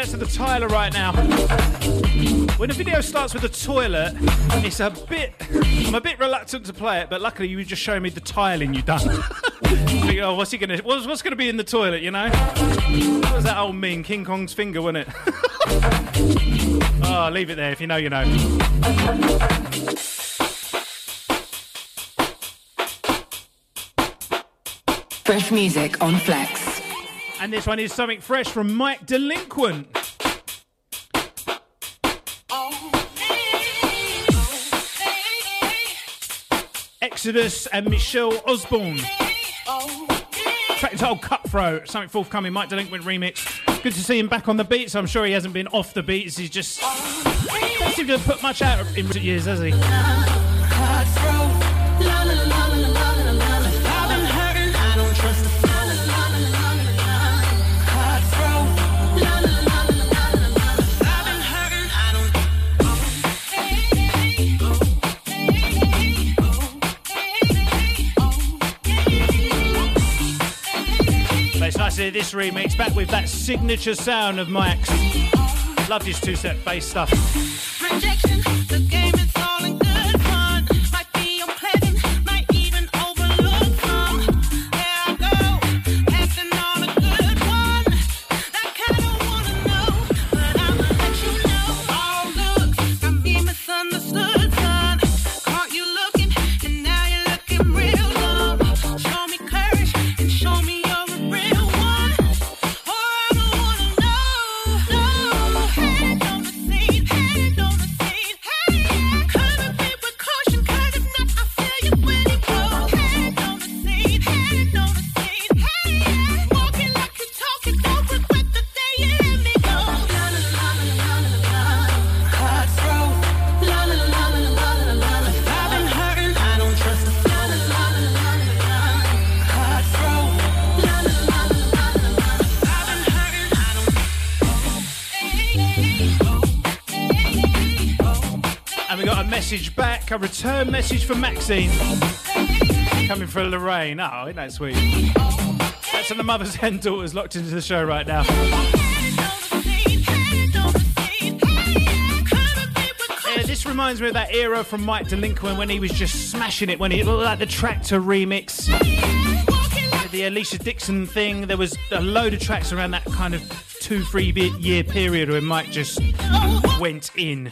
To the Tyler right now. When the video starts with the toilet, it's a bit. I'm a bit reluctant to play it, but luckily you just showed me the tiling you've done. Think, oh, what's he gonna? What's, what's gonna be in the toilet? You know? What was that old meme? King Kong's finger, wasn't it? oh, leave it there. If you know, you know. Fresh music on Flex. And this one is something fresh from Mike Delinquent. Exodus and Michelle Osborne. Track entitled Cutthroat, something forthcoming, Mike Delinquent remix. Good to see him back on the beats. I'm sure he hasn't been off the beats. He's just doesn't seem to have put much out in recent years, has he? This remix back with that signature sound of Mike's. Loved his two set bass stuff. Message back, a return message for Maxine. Coming from Lorraine. Oh, isn't that sweet? That's on the mothers and daughters locked into the show right now. Yeah, this reminds me of that era from Mike Delinquent when he was just smashing it, when he looked like the tractor remix. The Alesha Dixon thing, there was a load of tracks around that kind of two, three year period where Mike just went in.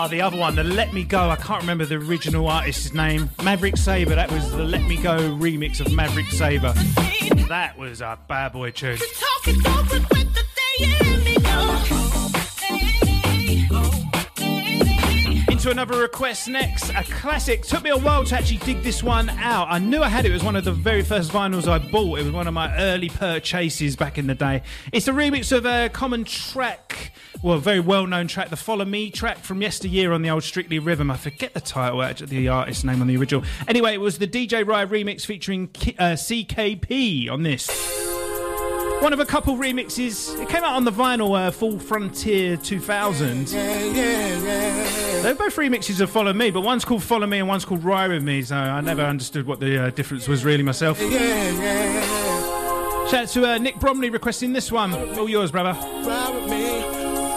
Ah, the other one, the Let Me Go. I can't remember the original artist's name. Maverick Sabre. That was the Let Me Go remix of Maverick Sabre. That was a bad boy tune. Into another request next. A classic. Took me a while to actually dig this one out. I knew I had it. It was one of the very first vinyls I bought. It was one of my early purchases back in the day. It's a remix of a common track. Well, a very well-known track, the "Follow Me" track from yesteryear on the old Strictly Rhythm. I forget the title, actually, the artist name on the original. Anyway, it was the DJ Rye remix featuring K- uh, CKP on this. One of a couple remixes. It came out on the vinyl uh, Full Frontier 2000. They're both remixes of Follow Me, but one's called Follow Me and one's called Rye With Me, so I never understood what the uh, difference was really myself. Shout out to uh, Nick Bromley requesting this one. All yours, brother.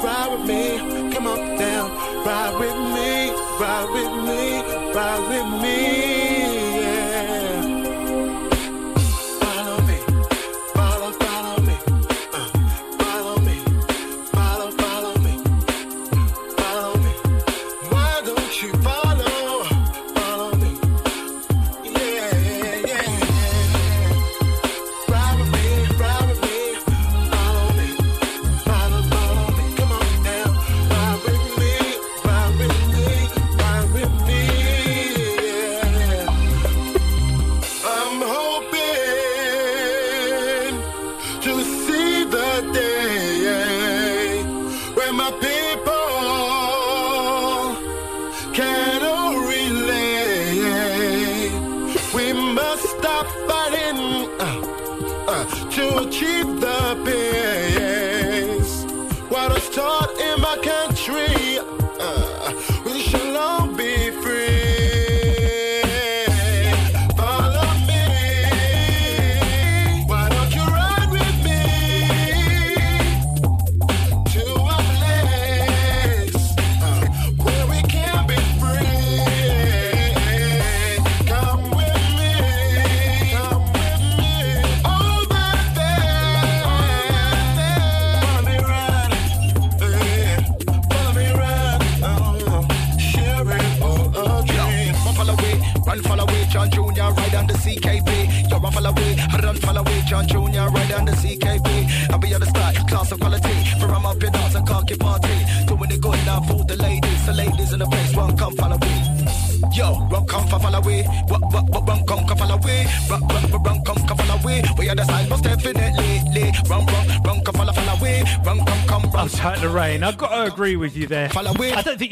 Ride with me, come on down. Ride with me, ride with me, ride with me,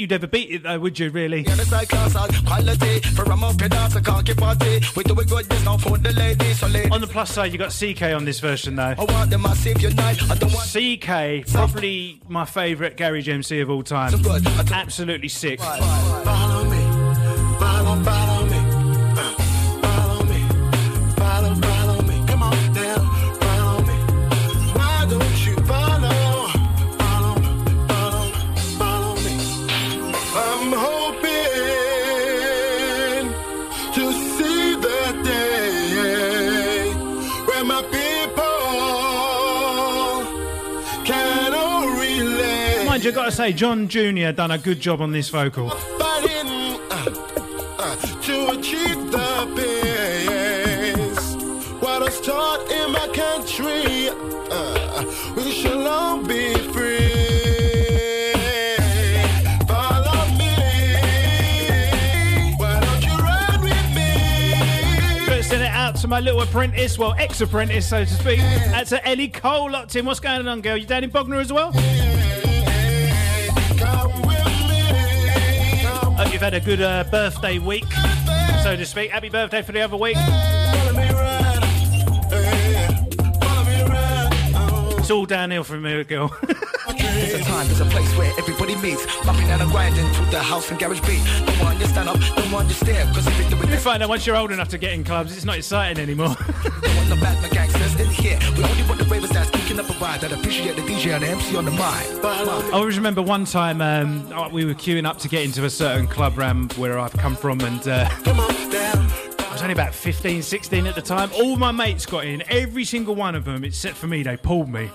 you'd ever beat it, though, would you, really? The side class has quality. For I'm up in house, I can't keep party. We do it good, there's no for the ladies. So ladies. On the plus side, you got CK on this version, though. I want them massive unite. I don't want CK, probably my favourite Garage MC of all time. Absolutely sick. Follow me, say, John Jr. done a good job on this vocal. fighting to achieve the peace. What is taught in my country, uh, we shall all be free. Follow me. Why don't you ride with me? Gonna send it out to my little apprentice, well, ex-apprentice, so to speak. That's Ellie Cole locked in. What's going on, girl? You down in Bognor as well? You've had a good uh, birthday week, so to speak. Happy birthday for the other week. It's all downhill from here, girl. There's a time, there's a place where everybody meets. Mopping and grinding to the house and garage beat. Don't want you stand up, don't want you stare. Cause if you do you find out once you're old enough to get in clubs, it's not exciting anymore. don't want the bad the gangsters in here. We only want the ravers that's kicking up a vibe that appreciate the DJ and the MC on the mic. I always remember one time um, oh, we were queuing up to get into a certain club round where I've come from, and uh, I was only about 15, 16 at the time. All my mates got in, every single one of them, except for me, they pulled me.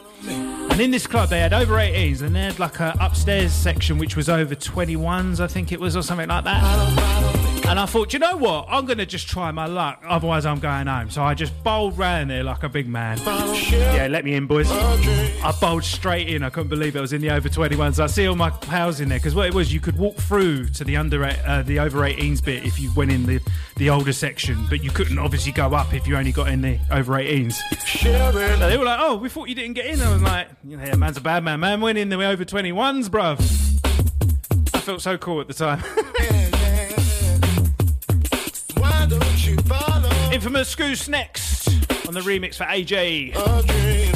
And in this club, they had over 18s, and they had like a upstairs section which was over 21s, I think it was, or something like that. And I thought, you know what? I'm going to just try my luck. Otherwise, I'm going home. So I just bowled round there like a big man. Yeah, let me in, boys. I bowled straight in. I couldn't believe it. I was in the over 21s. I see all my pals in there because what it was, you could walk through to the under uh, the over 18s bit if you went in the the older section, but you couldn't obviously go up if you only got in the over 18s. So they were like, "Oh, we thought you didn't get in." I was like, "Yeah, man's a bad man. Man went in the over 21s, bruv." I felt so cool at the time. Infamous Goose next on the remix for AJ.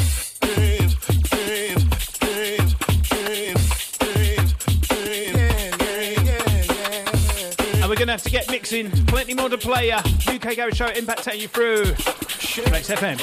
To have to get mixing. Plenty more to play. Uh, UK Garage Show Impact taking you through. Flex FM.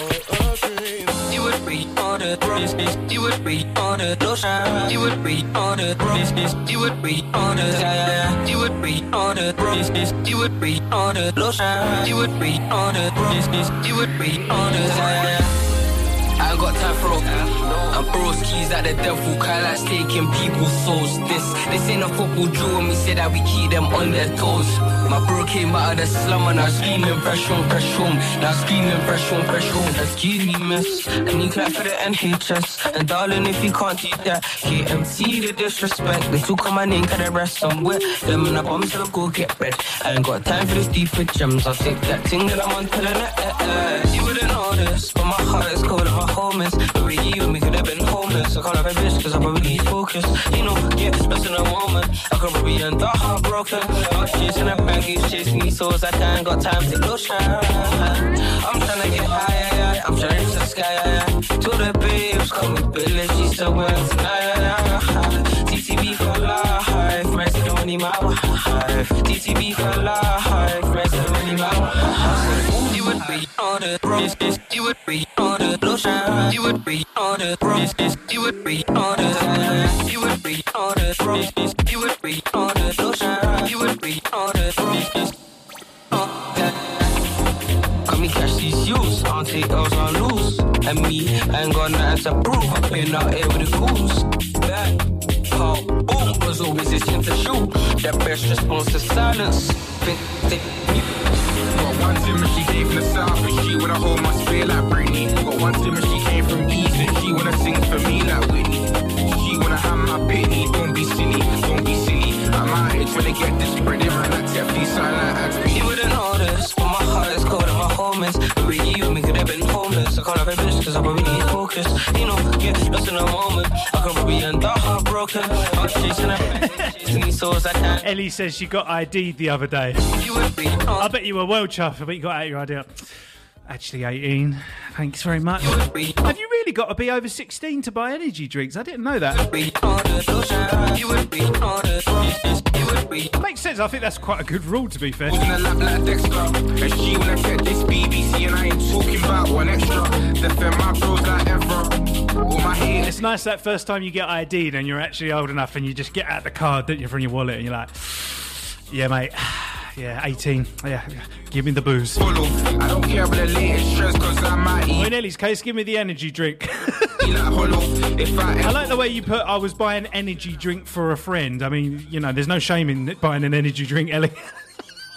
You would be on the business. You would be on the lotion. You would be on the business. You would be on yeah, yeah. You would be on the business. You would be on the lotion. You would be on the business. You would be on yeah, yeah. I got time for all And keys at the devil, like taking people's souls. This, this ain't a football drill, and we say that we keep them on their toes. My bro came out of the slum and I screaming fresh home, fresh home. Now screaming fresh home, fresh home. Excuse me, miss. Can you clap for the NHS? And darling, if you can't do that, KMT the disrespect. They took on my name, can I rest somewhere? Them and I bombs, so go get bread. I ain't got time for this deep gems. I'll take that thing that I'm on the net. eh, eh. You wouldn't know this, but my heart is cold and my home is. But with you, we could been homeless. I can't have a bitch, cause I'm probably focused. You know, get lost in a moment. I could probably end up heartbroken. I was chasing a bag, you chasing me souls. I can't got time to go shine. I'm trying to get high, yeah, yeah. I'm trying to reach the sky, yeah, yeah. To the babes, call me Billy, she's so well tonight, yeah, yeah. TTB for life, rest the money, my wife. TTB for life, rest the money, my wife. Would be on the business, you would be on the lotion, you would be on the business, you would be on the, you would be on the business, you would be on the lotion, you would be on the business. Come me catch these youths, I don't take L's, I lose. And me, I ain't got nothing to prove. I've been out here with the goons. Back, pop, boom, always itching to shoot. That best response to silence. Got one Tim she came from the south and she wanna hold my spear like Britney. Got one Tim she came from east and she wanna sing for me like Whitney. She wanna have my penny, don't be silly, don't be silly. I'm out here trying to get this in man like Teffy, sound like. You wouldn't know this, but my heart is cold and my home is. I can't a bitch, cause I probably need focus. You know, get lost in a moment. I could probably end up heartbroken. I was chasing a chasing these souls I can't. Ellie says she got ID'd the other day. I bet you were well chuffed. I bet you got out your ID. Actually, 18. Thanks very much. Have you really got to be over 16 to buy energy drinks? I didn't know that. Makes sense. I think that's quite a good rule, to be fair. a lap like Dexter. And she get this BBC, and I ain't talking about one extra. Defend my bros like ever. All my haters. It's nice that first time you get ID'd and you're actually old enough and you just get out the card, don't you, from your wallet, and you're like, yeah, mate. Yeah, 18. Yeah, give me the booze. I don't care about the latest trends, cause I might Well, eat in Ellie's case, give me the energy drink. like hollow. If I like the way you put I was buying energy drink for a friend. I mean, you know, there's no shame in buying an energy drink, Ellie.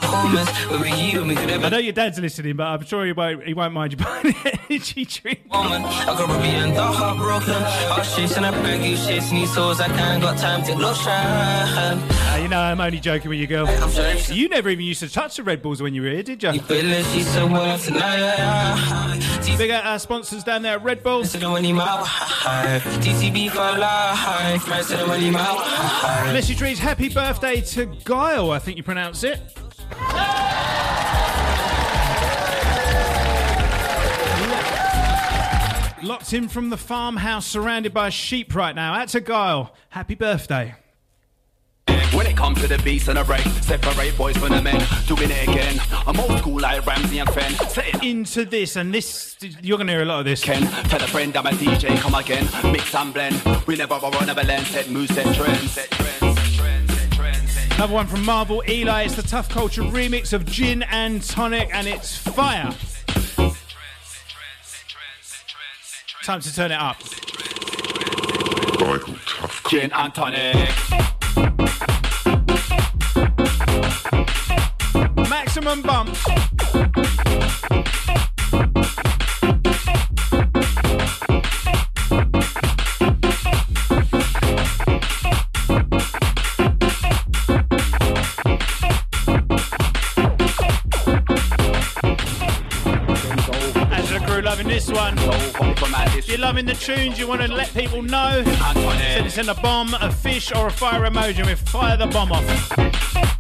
Homeless, but with you, we could have I know your dad's listening, but I'm sure he won't, he won't mind you buying an energy drink. woman. I could probably end up heartbroken. I was chasing a bag, you chasing these souls. I can't got time to look shine. You know, I'm only joking with you, girl. You never even used to touch the Red Bulls when you were here, did you? Billy, she's so well tonight. Big out our sponsors down there at Red Bull. TTB for life, rest of the money, my. Message reads, Happy birthday to Guile, I think you pronounce it. Locked in from the farmhouse, surrounded by sheep right now. Out to Guile. Happy birthday. When it comes to the beats and the break, separate boys from the men, doing it again. I'm old school like Ramsey and Fen. Say it Into this, and this, you're going to hear a lot of this. Ken, tell a friend I'm a DJ, come again. Mix and blend. We never borrow, never lend. Set moves, set trends. Set trends, set trends, set trends. set- Another one from Marvel Eli. It's the Tough Culture remix of Gin and Tonic, and it's fire. Time to turn it up. guy Tough Gin and tonic. Maximum crew loving this one. If you're loving the tunes, you want to let people know, send us in a bomb, a fish, or a fire emoji, we fire the bomb off.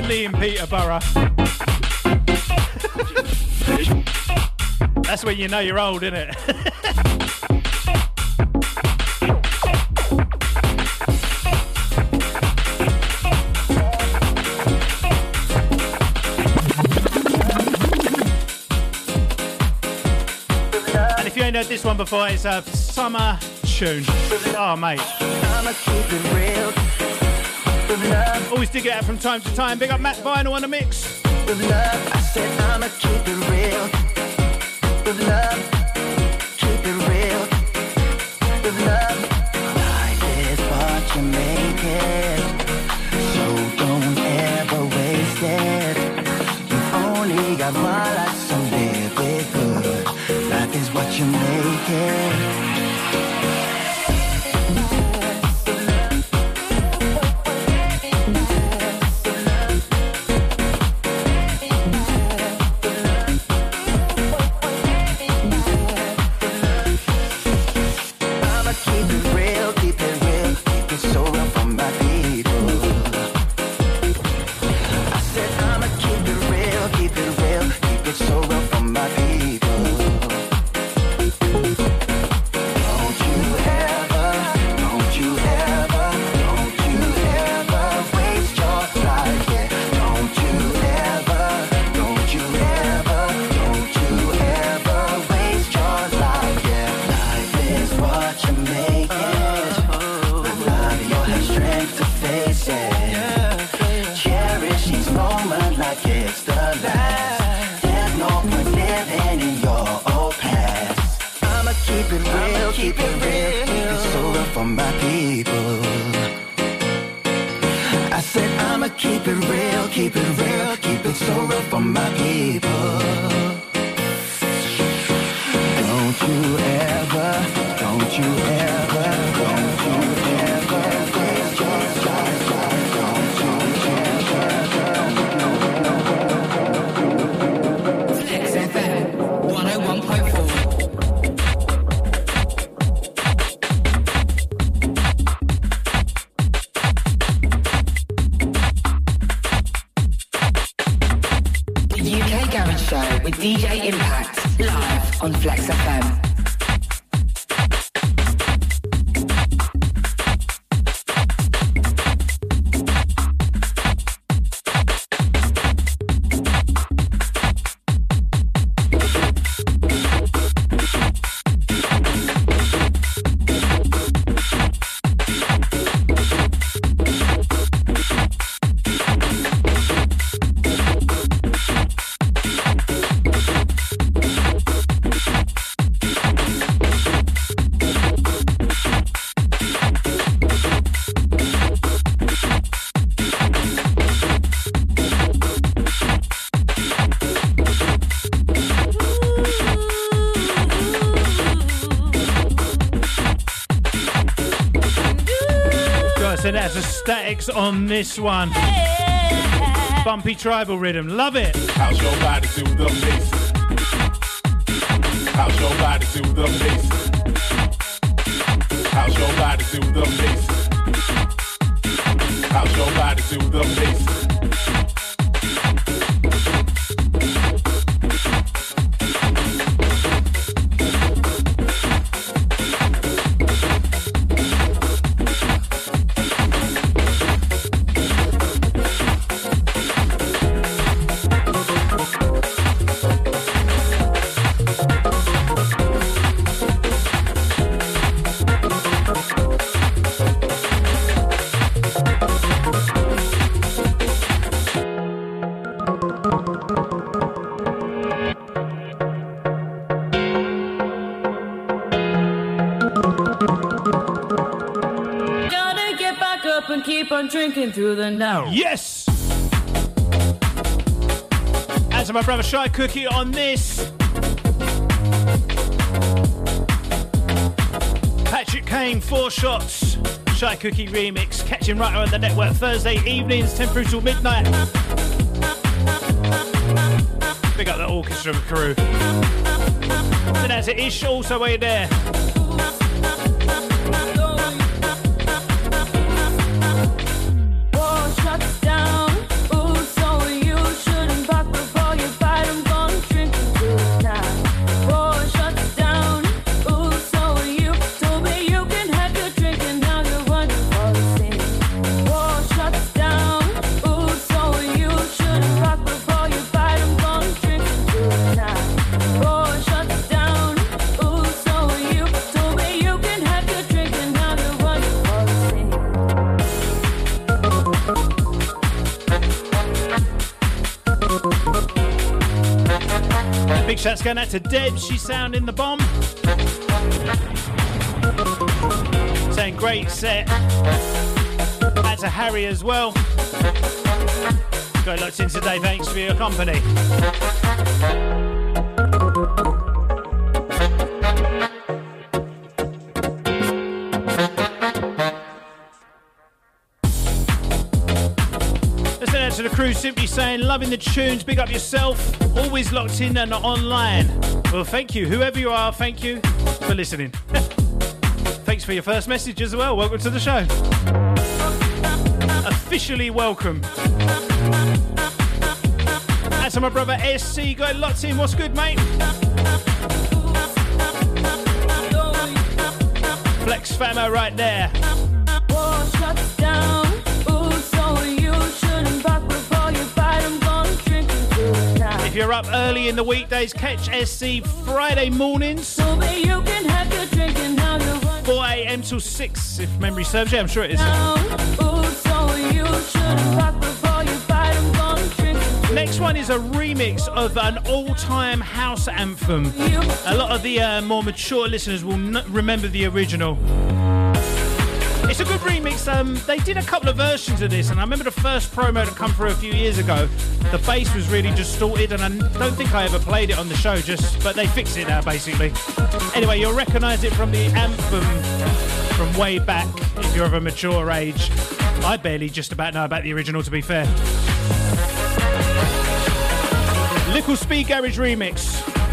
Lee and Peterborough. That's when you know you're old, isn't it? and if you ain't heard this one before, it's a summer tune. Oh, mate. Always dig it out from time to time. Big up Matt Vinyl on the mix. love, I said I'ma keep it real. Love, keep it real. Love, life is what you make it. So don't ever waste it. You've only got one life, so live it good. Life is what you make it. My people. I said I'ma keep it real, keep it real, keep it so real for my people. Statics on this one. Bumpy tribal rhythm. Love it. How's your body to the bass? How's your body to the bass? How's your body to the bass? How's your body to the bass? Through the night. Yes! To my brother Shy Cookie on this. Patrick Kane, four shots. Shy Cookie remix. Catching right on the network Thursday evenings, 10 through till midnight. Big up the orchestra crew. Then as it is, also way there. Going out to Deb. She's sounding the bomb. Saying great set. Out to Harry as well. Got locked in today. Thanks for your company. To the crew simply saying, loving the tunes, big up yourself, always locked in and online. Well, thank you. Whoever you are, thank you for listening. Thanks for your first message as well. Welcome to the show. Officially welcome. That's my brother SC, got locked in. What's good, mate? Flex Famo right there. If you're up early in the weekdays, catch SC Friday mornings. So you can have your drink and now you're 4 a.m. till 6, if memory serves. Yeah, I'm sure it is. down. Ooh, so you shouldn't back before you fight. I'm gone drinking through Next one is a remix of an all-time house anthem. A lot of the uh, more mature listeners will n- remember the original. It's a good remix. Um, they did a couple of versions of this, and I remember the first promo that come through a few years ago. The bass was really distorted, and I don't think I ever played it on the show. Just, but they fixed it now, basically. Anyway, you'll recognise it from the anthem from way back if you're of a mature age. I barely just about know about the original, to be fair. Little Speed Garage remix.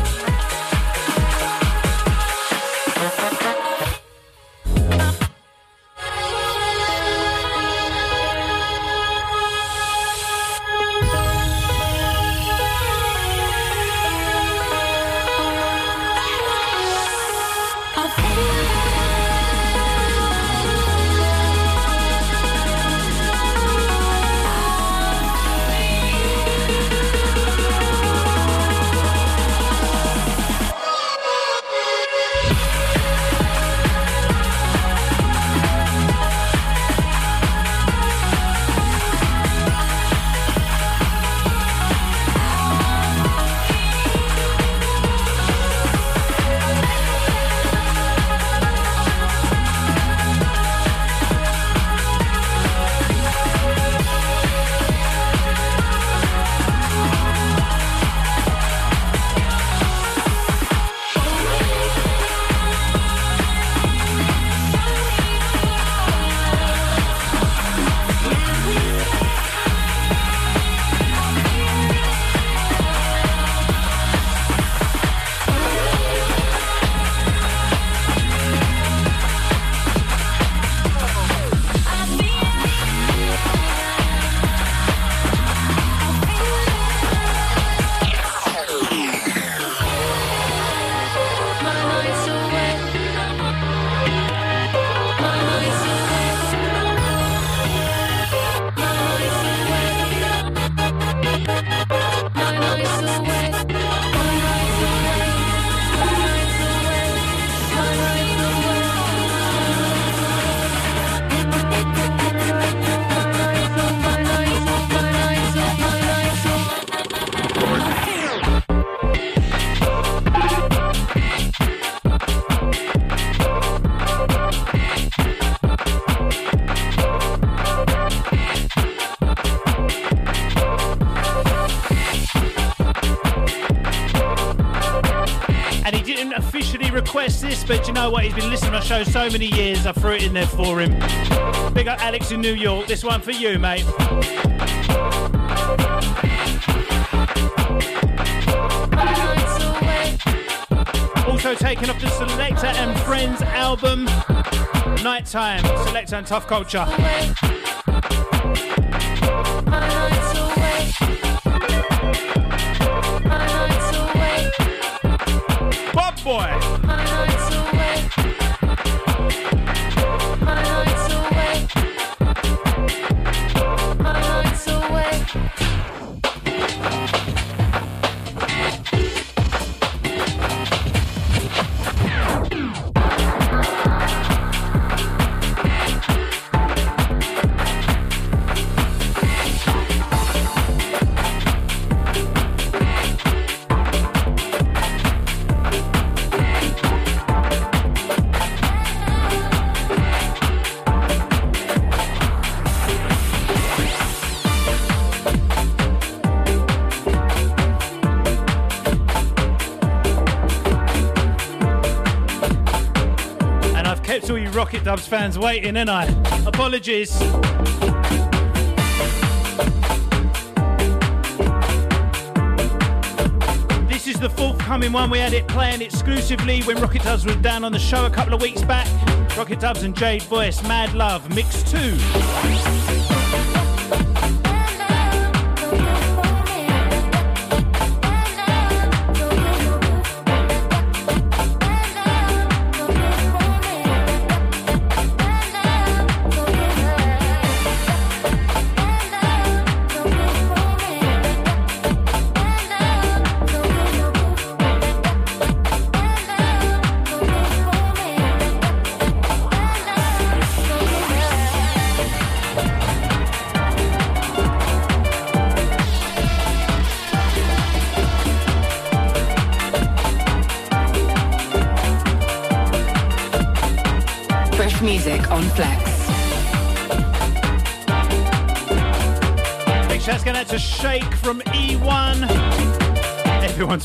Request this, but you know what? He's been listening to my show so many years, I threw it in there for him. Big up Alex in New York. This one for you, mate. Also taken off the Selector and Friends album, Nighttime, Selector and Tough Culture. Boy. Dubs fans waiting, ain't I? Apologies. This is the forthcoming one. We had it playing exclusively when Rocket Dubs was down on the show a couple of weeks back. Rocket Dubs and Jade Voice, Mad Love, Mix 2.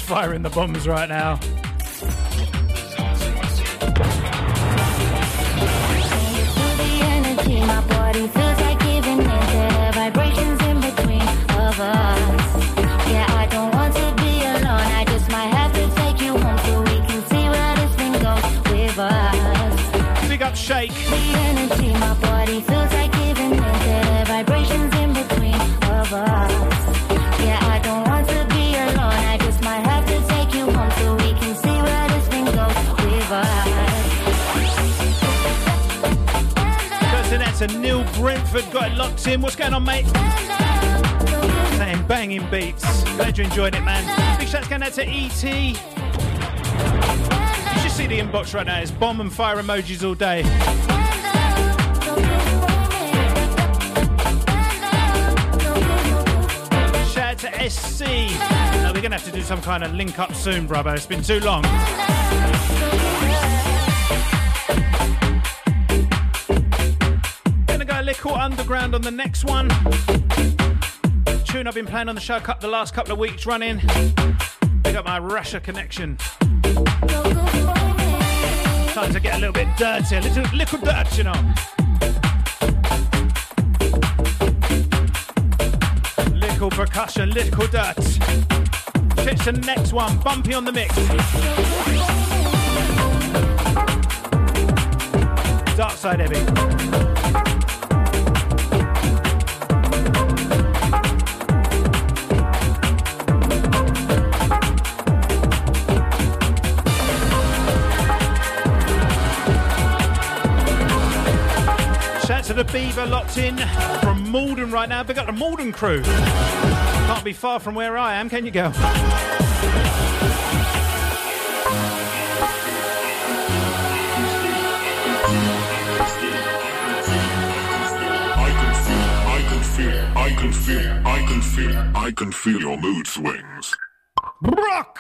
Firing the bombs right now. Neil Brentford got it locked in. What's going on, mate? Saying banging beats. Glad you enjoyed it, man. Big shouts going out to ET. You should see the inbox right now. It's bomb and fire emojis all day. Shout out to SC. We're going to have to do some kind of link up soon, brother. It's been too long. The next one. Tune I've been playing on the show the last couple of weeks running. Big up my Russia connection. Time to get a little bit dirty, a little little dirt, you know. Little percussion, little dirt. Catch the next one, bumpy on the mix. Dark side heavy. The Beaver locked in from Malden right now. Big up the Malden crew. Can't be far from where I am, can you go? I can feel, I can feel, I can feel, I can feel I can feel your mood swings. Brock!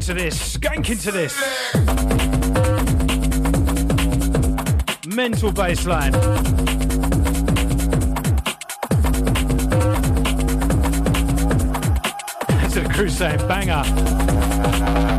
into this. skank, into this. Mental bassline. It's a crusade banger.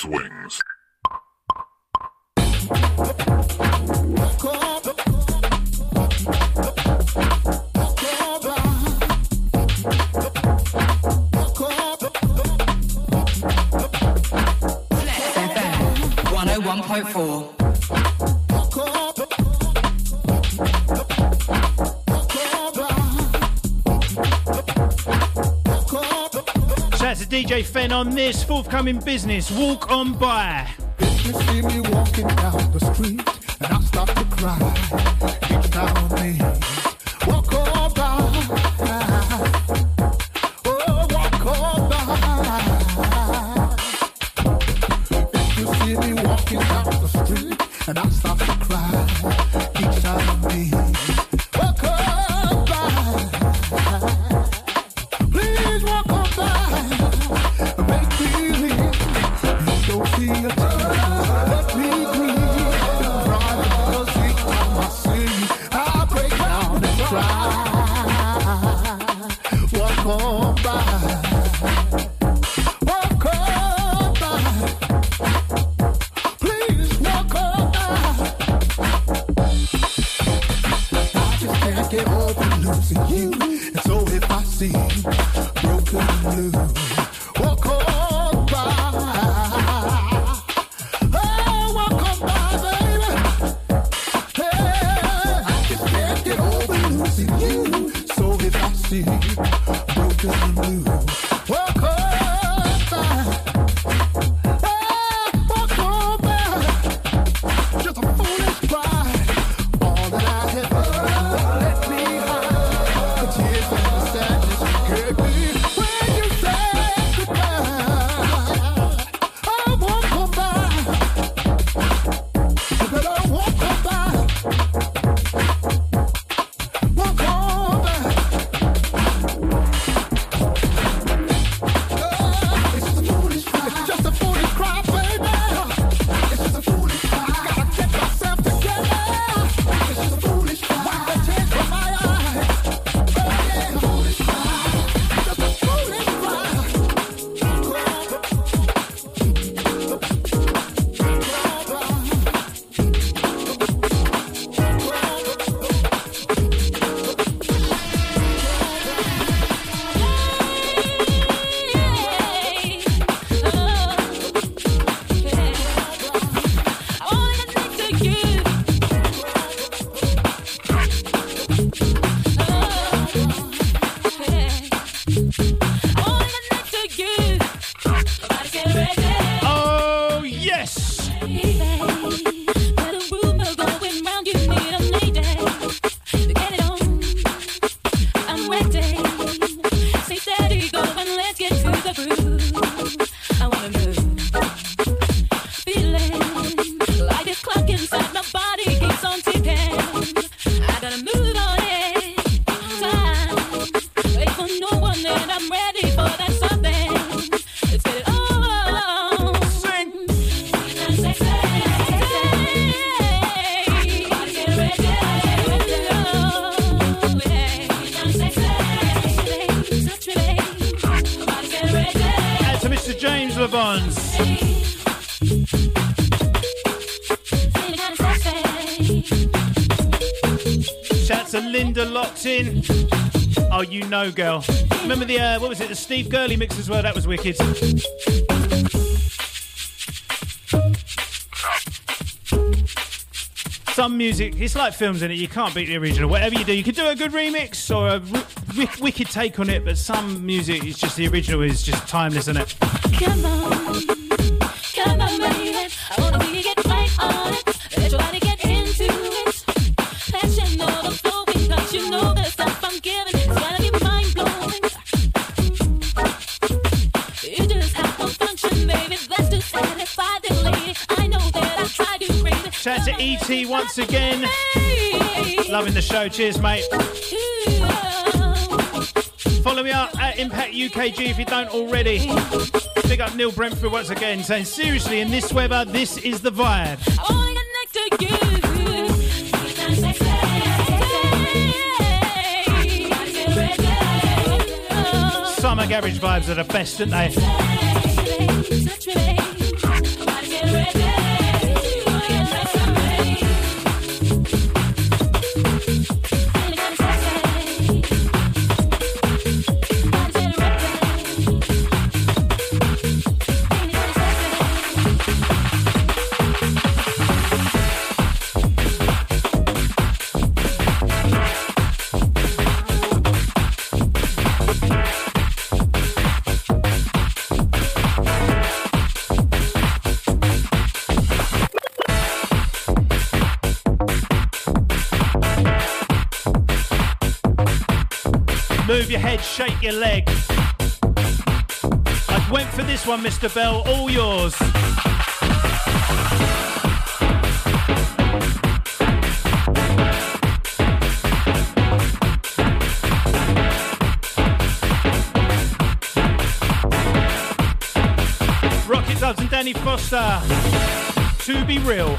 swing. DJ Fenn on this forthcoming business. Walk on by. If you see me walking down the street and I start to cry. Oh, you know, girl. Remember the, uh, what was it, the Steve Gurley mix as well? That was wicked. Some music, it's like films in it, you can't beat the original. Whatever you do, you could do a good remix or a w- w- wicked take on it, but some music is just the original is just timeless, isn't it? Once again. Loving the show. Cheers, mate. Follow me up at Impact UKG if you don't already. Big up Neil Brentford once again, saying seriously, in this weather, this is the vibe. Summer garage vibes are the best, aren't they? Head, shake your leg. I went for this one, Mr. Bell. All yours. Rocket Dubs and Danny Foster. To be real.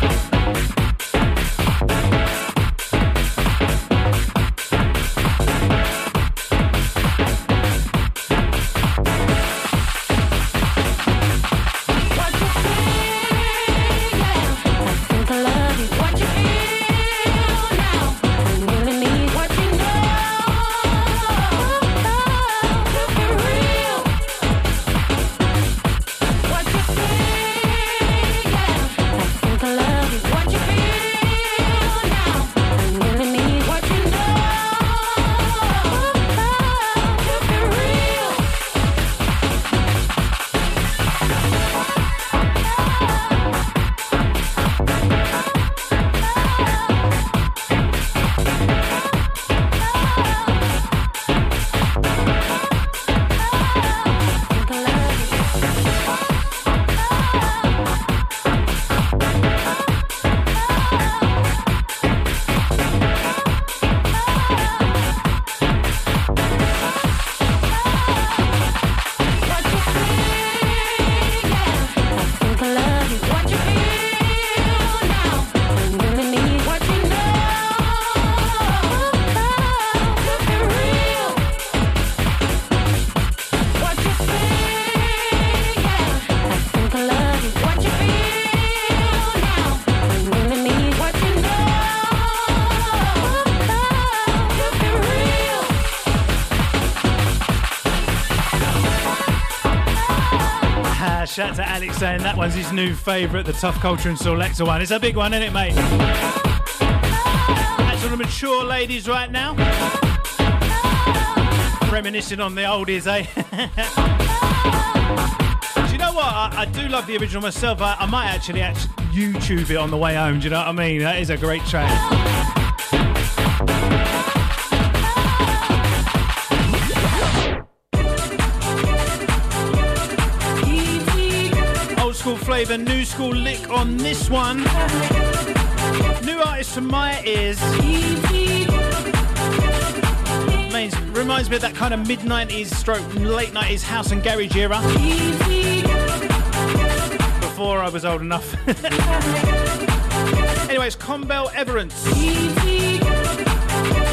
Out to Alex saying that one's his new favourite, the Tough Culture and Selector one. It's a big one, isn't it, mate? That's on the mature ladies right now. Reminiscing on the oldies, eh? do you know what? I, I do love the original myself. I, I might actually, actually YouTube it on the way home. Do you know what I mean? That is a great track. Flavour, new school lick on this one. New artist to my ears. Means, reminds me of that kind of mid 90s stroke late 90s house and garage era. Before I was old enough. anyway, it's Combel Everence.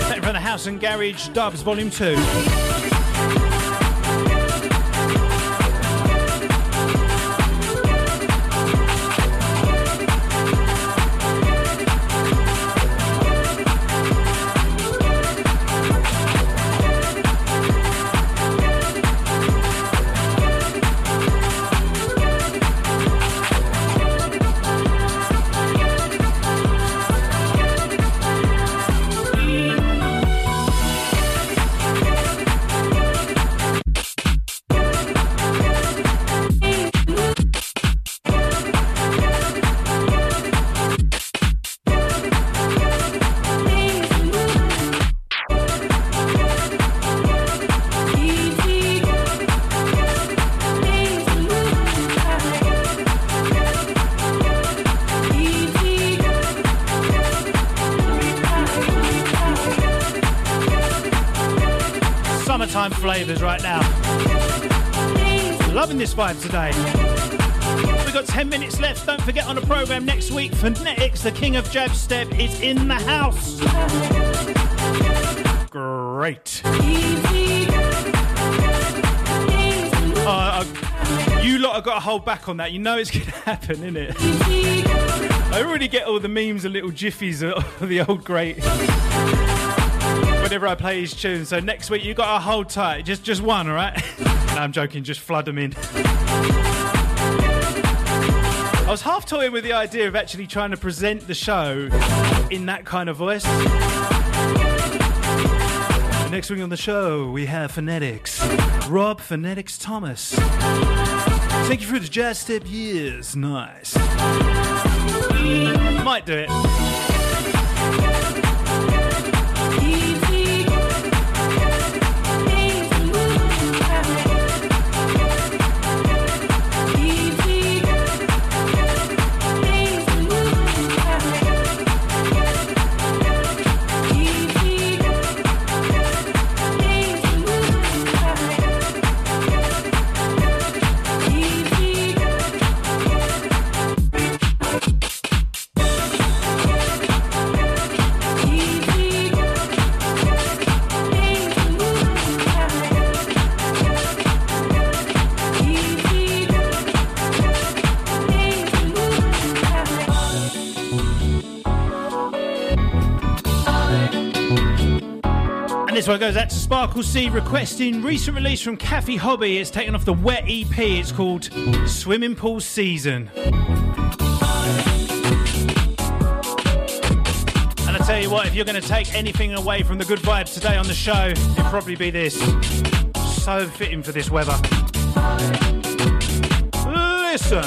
Taken from the House and Garage Dubs Volume 2. Vibe today. We've got 10 minutes left. Don't forget on the programme next week, Phonetics, the king of jab step, is in the house. Great. Uh, uh, you lot have got to hold back on that. You know it's going to happen, innit? I already get all the memes and little jiffies of the old great. Whenever I play his tune, so next week you got to hold tight, just just one, all right? No, I'm joking. Just flood them in. I was half toying with the idea of actually trying to present the show in that kind of voice. Next week on the show, we have Phonetics. Rob Phonetics Thomas. Take you through the jazz step years. Nice. Might do it. One goes out to Sparkle C requesting recent release from Kathy Hobby. It's taken off the Wet EP. It's called Swimming Pool Season. And I tell you what, if you're going to take anything away from the good vibes today on the show, it'd probably be this. So fitting for this weather. Listen.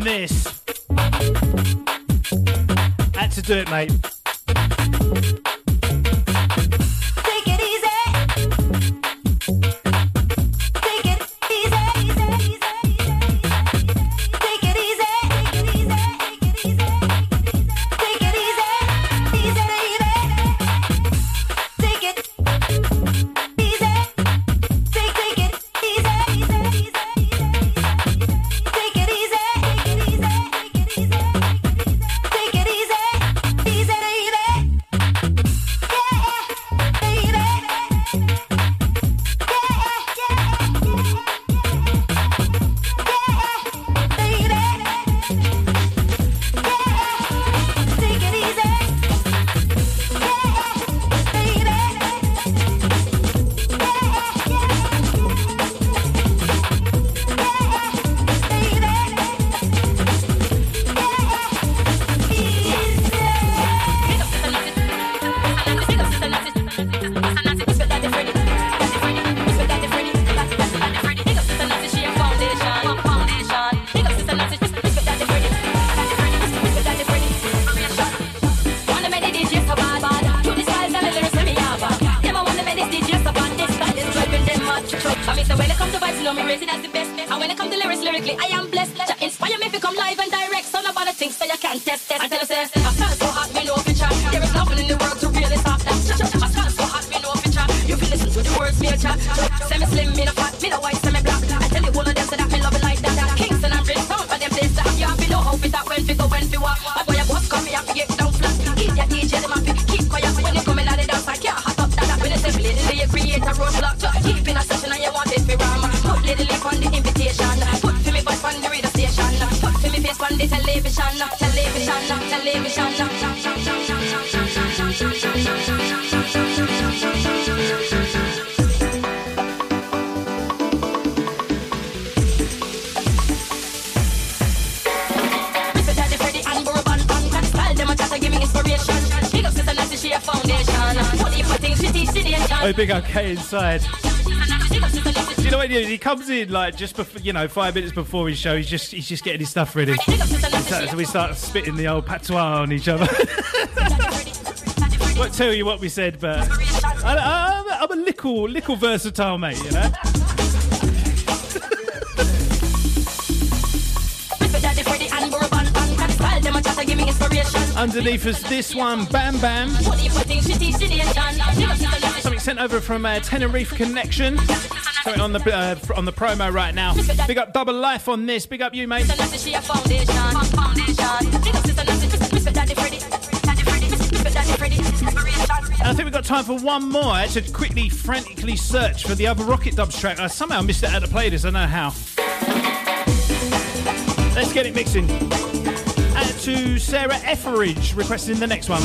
This. Had to do it, mate. Inside. Do you know what he? He comes in like just before, you know, five minutes before his show. He's just he's just getting his stuff ready. So, we start spitting the old patois on each other. Won't tell you what we said, but I, I'm a little little versatile, mate. You know. Underneath us, this one, Bam Bam. What if I think she teach the nation? Big up Sister Nancy, Something sent over from uh, Tenerife Connection. Something on the uh, on the promo right now. Big up Double Life on this. Big up you, mate. Sister Nancy, she a foundation. Foundation. Big up Sister Nancy, Mr. Daddy Freddy. Daddy Freddy, Mr. Daddy Freddy. Inspiration. And I think we've got time for one more. I had to quickly, frantically search for the other Rocket Dubs track. I somehow missed it out of the playlist. I know how. Let's get it mixing. And to Sarah Etheridge requesting the next one.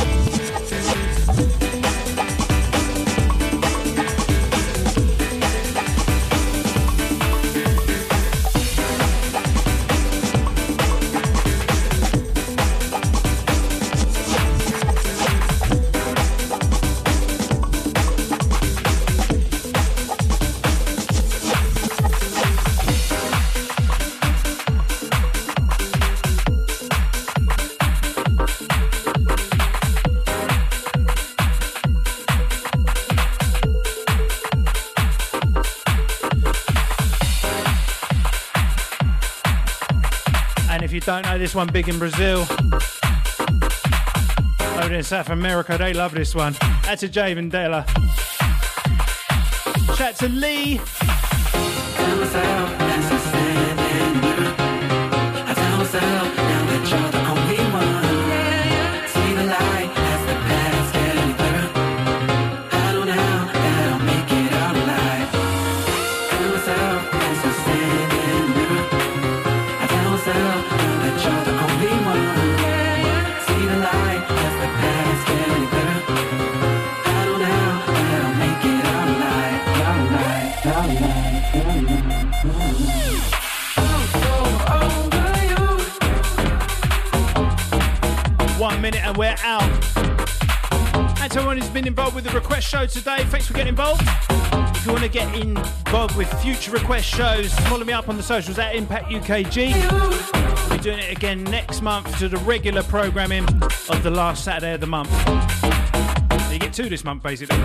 Don't know this one, big in Brazil. Over in South America, they love this one. That's to Jave and Della. Shout to Lee. Minute and we're out. To everyone who's been involved with the request show today, thanks for getting involved. If you want to get involved with future request shows, follow me up on the socials at Impact UKG. We're doing it again next month to the regular programming of the last Saturday of the month. You get two this month, basically.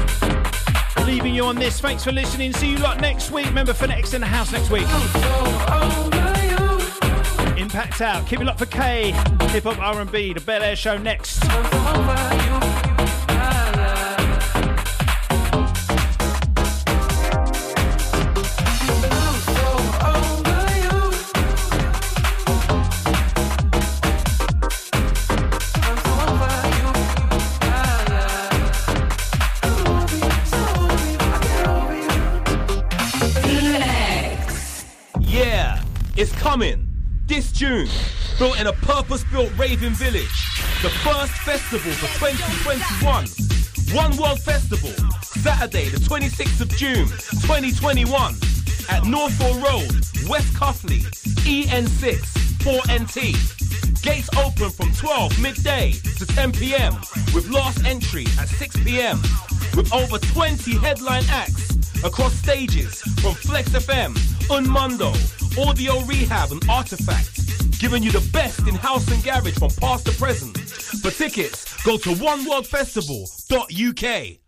Leaving you on this. Thanks for listening. See you lot next week. Remember, for next in the house next week. Impact out. Keep it locked for K. Hip Hop R&B. The Bel Air Show next. Yeah, it's coming. This June, built in a purpose-built raving village. The first festival for 2021. One World Festival, Saturday, the 26th of June, 2021, at Northaw Road, West Cuffley, EN6, 4NT. Gates open from 12 midday to 10 p.m. with last entry at 6 p.m. with over 20 headline acts across stages from Flex FM, Unmundo, Audio Rehab, and Artifact, giving you the best in house and garage from past to present. For tickets, go to oneworldfestival.uk.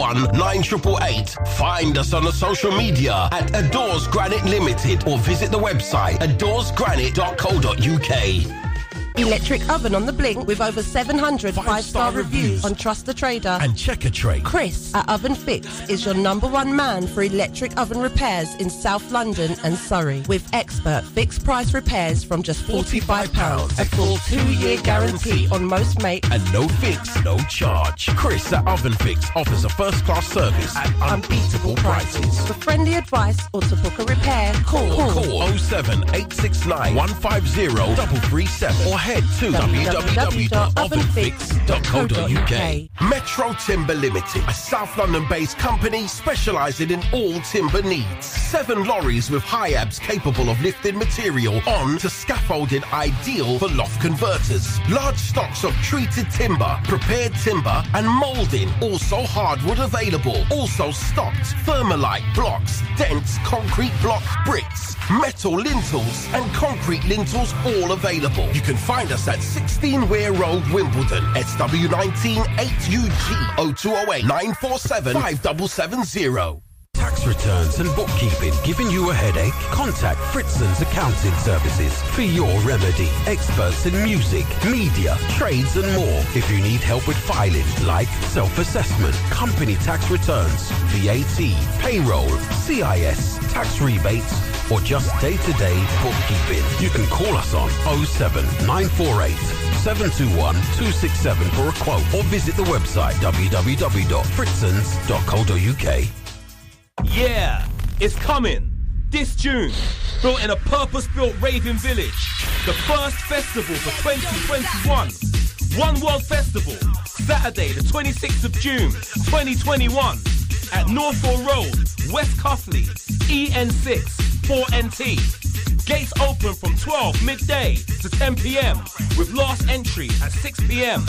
9888. Find us on the social media at Adores Granite Limited or visit the website adoresgranite.co.uk. Electric oven on the blink with over 700 five-star reviews on Trust the Trader. And Checkatrade. Chris at Oven Fix is your number one man for electric oven repairs in South London and Surrey. With expert fixed price repairs from just £45. A full two-year guarantee on most makes. And no fix, no charge. Chris at Oven Fix offers a first class service at unbeatable prices. For friendly advice or to book a repair, call, Call, call 07 869 150 337 or head to www.ovenfix.co.uk. Metro Timber Limited, a South London based company specialising in all timber needs. Seven lorries with HIABs capable of lifting material on to scaffolding ideal for loft converters. Large stocks of treated timber, prepared timber, and moulding. Also hardwood available. Also stocked thermalite blocks, dense concrete block bricks, metal lintels, and concrete lintels all available. You can find us at 16 Weir Road, Wimbledon, SW19 8UG 0208 947 5770. Tax returns and bookkeeping giving you a headache? Contact Fritzon's Accounting Services for your remedy. Experts in music, media, trades and more. If you need help with filing, like self-assessment, company tax returns, VAT, payroll, CIS, tax rebates, or just day-to-day bookkeeping, you can call us on 07 948 721 267 for a quote or visit the website www.fritzons.co.uk. Yeah, it's coming. This June, built in a purpose-built raving village. The first festival for 2021. One World Festival, Saturday the 26th of June, 2021, at Northaw Road, West Cuffley, EN6, 4NT. Gates open from 12 midday to 10 p.m. with last entry at 6 p.m.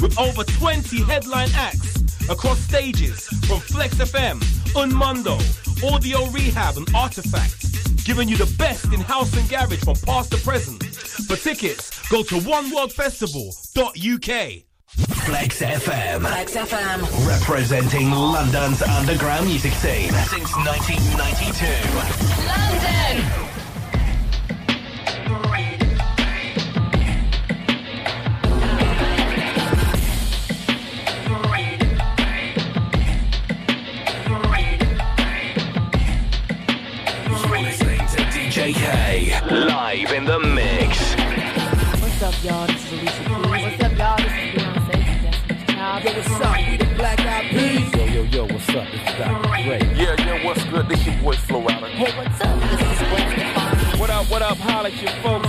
with over 20 headline acts across stages from Flex FM, Unmundo, Audio Rehab, and Artifact, giving you the best in house and garage from past to present. For tickets, go to oneworldfestival.uk. Flex FM. Flex FM. Representing London's underground music scene since 1992. London. To DJ live in the mix. What's up, y'all? This is Alicia Keys. What's up, y'all? This is Beyonce. Destiny's Child. Yo, what's up? We the Black Eyed Peas. Yo, yo, yo, what's up? This is Dr. Dre. Yeah, yeah, what's good? This your boy Flo Rida. Hey, what's up? This is Gwen Stefani. What up, what up? Holla at your folks.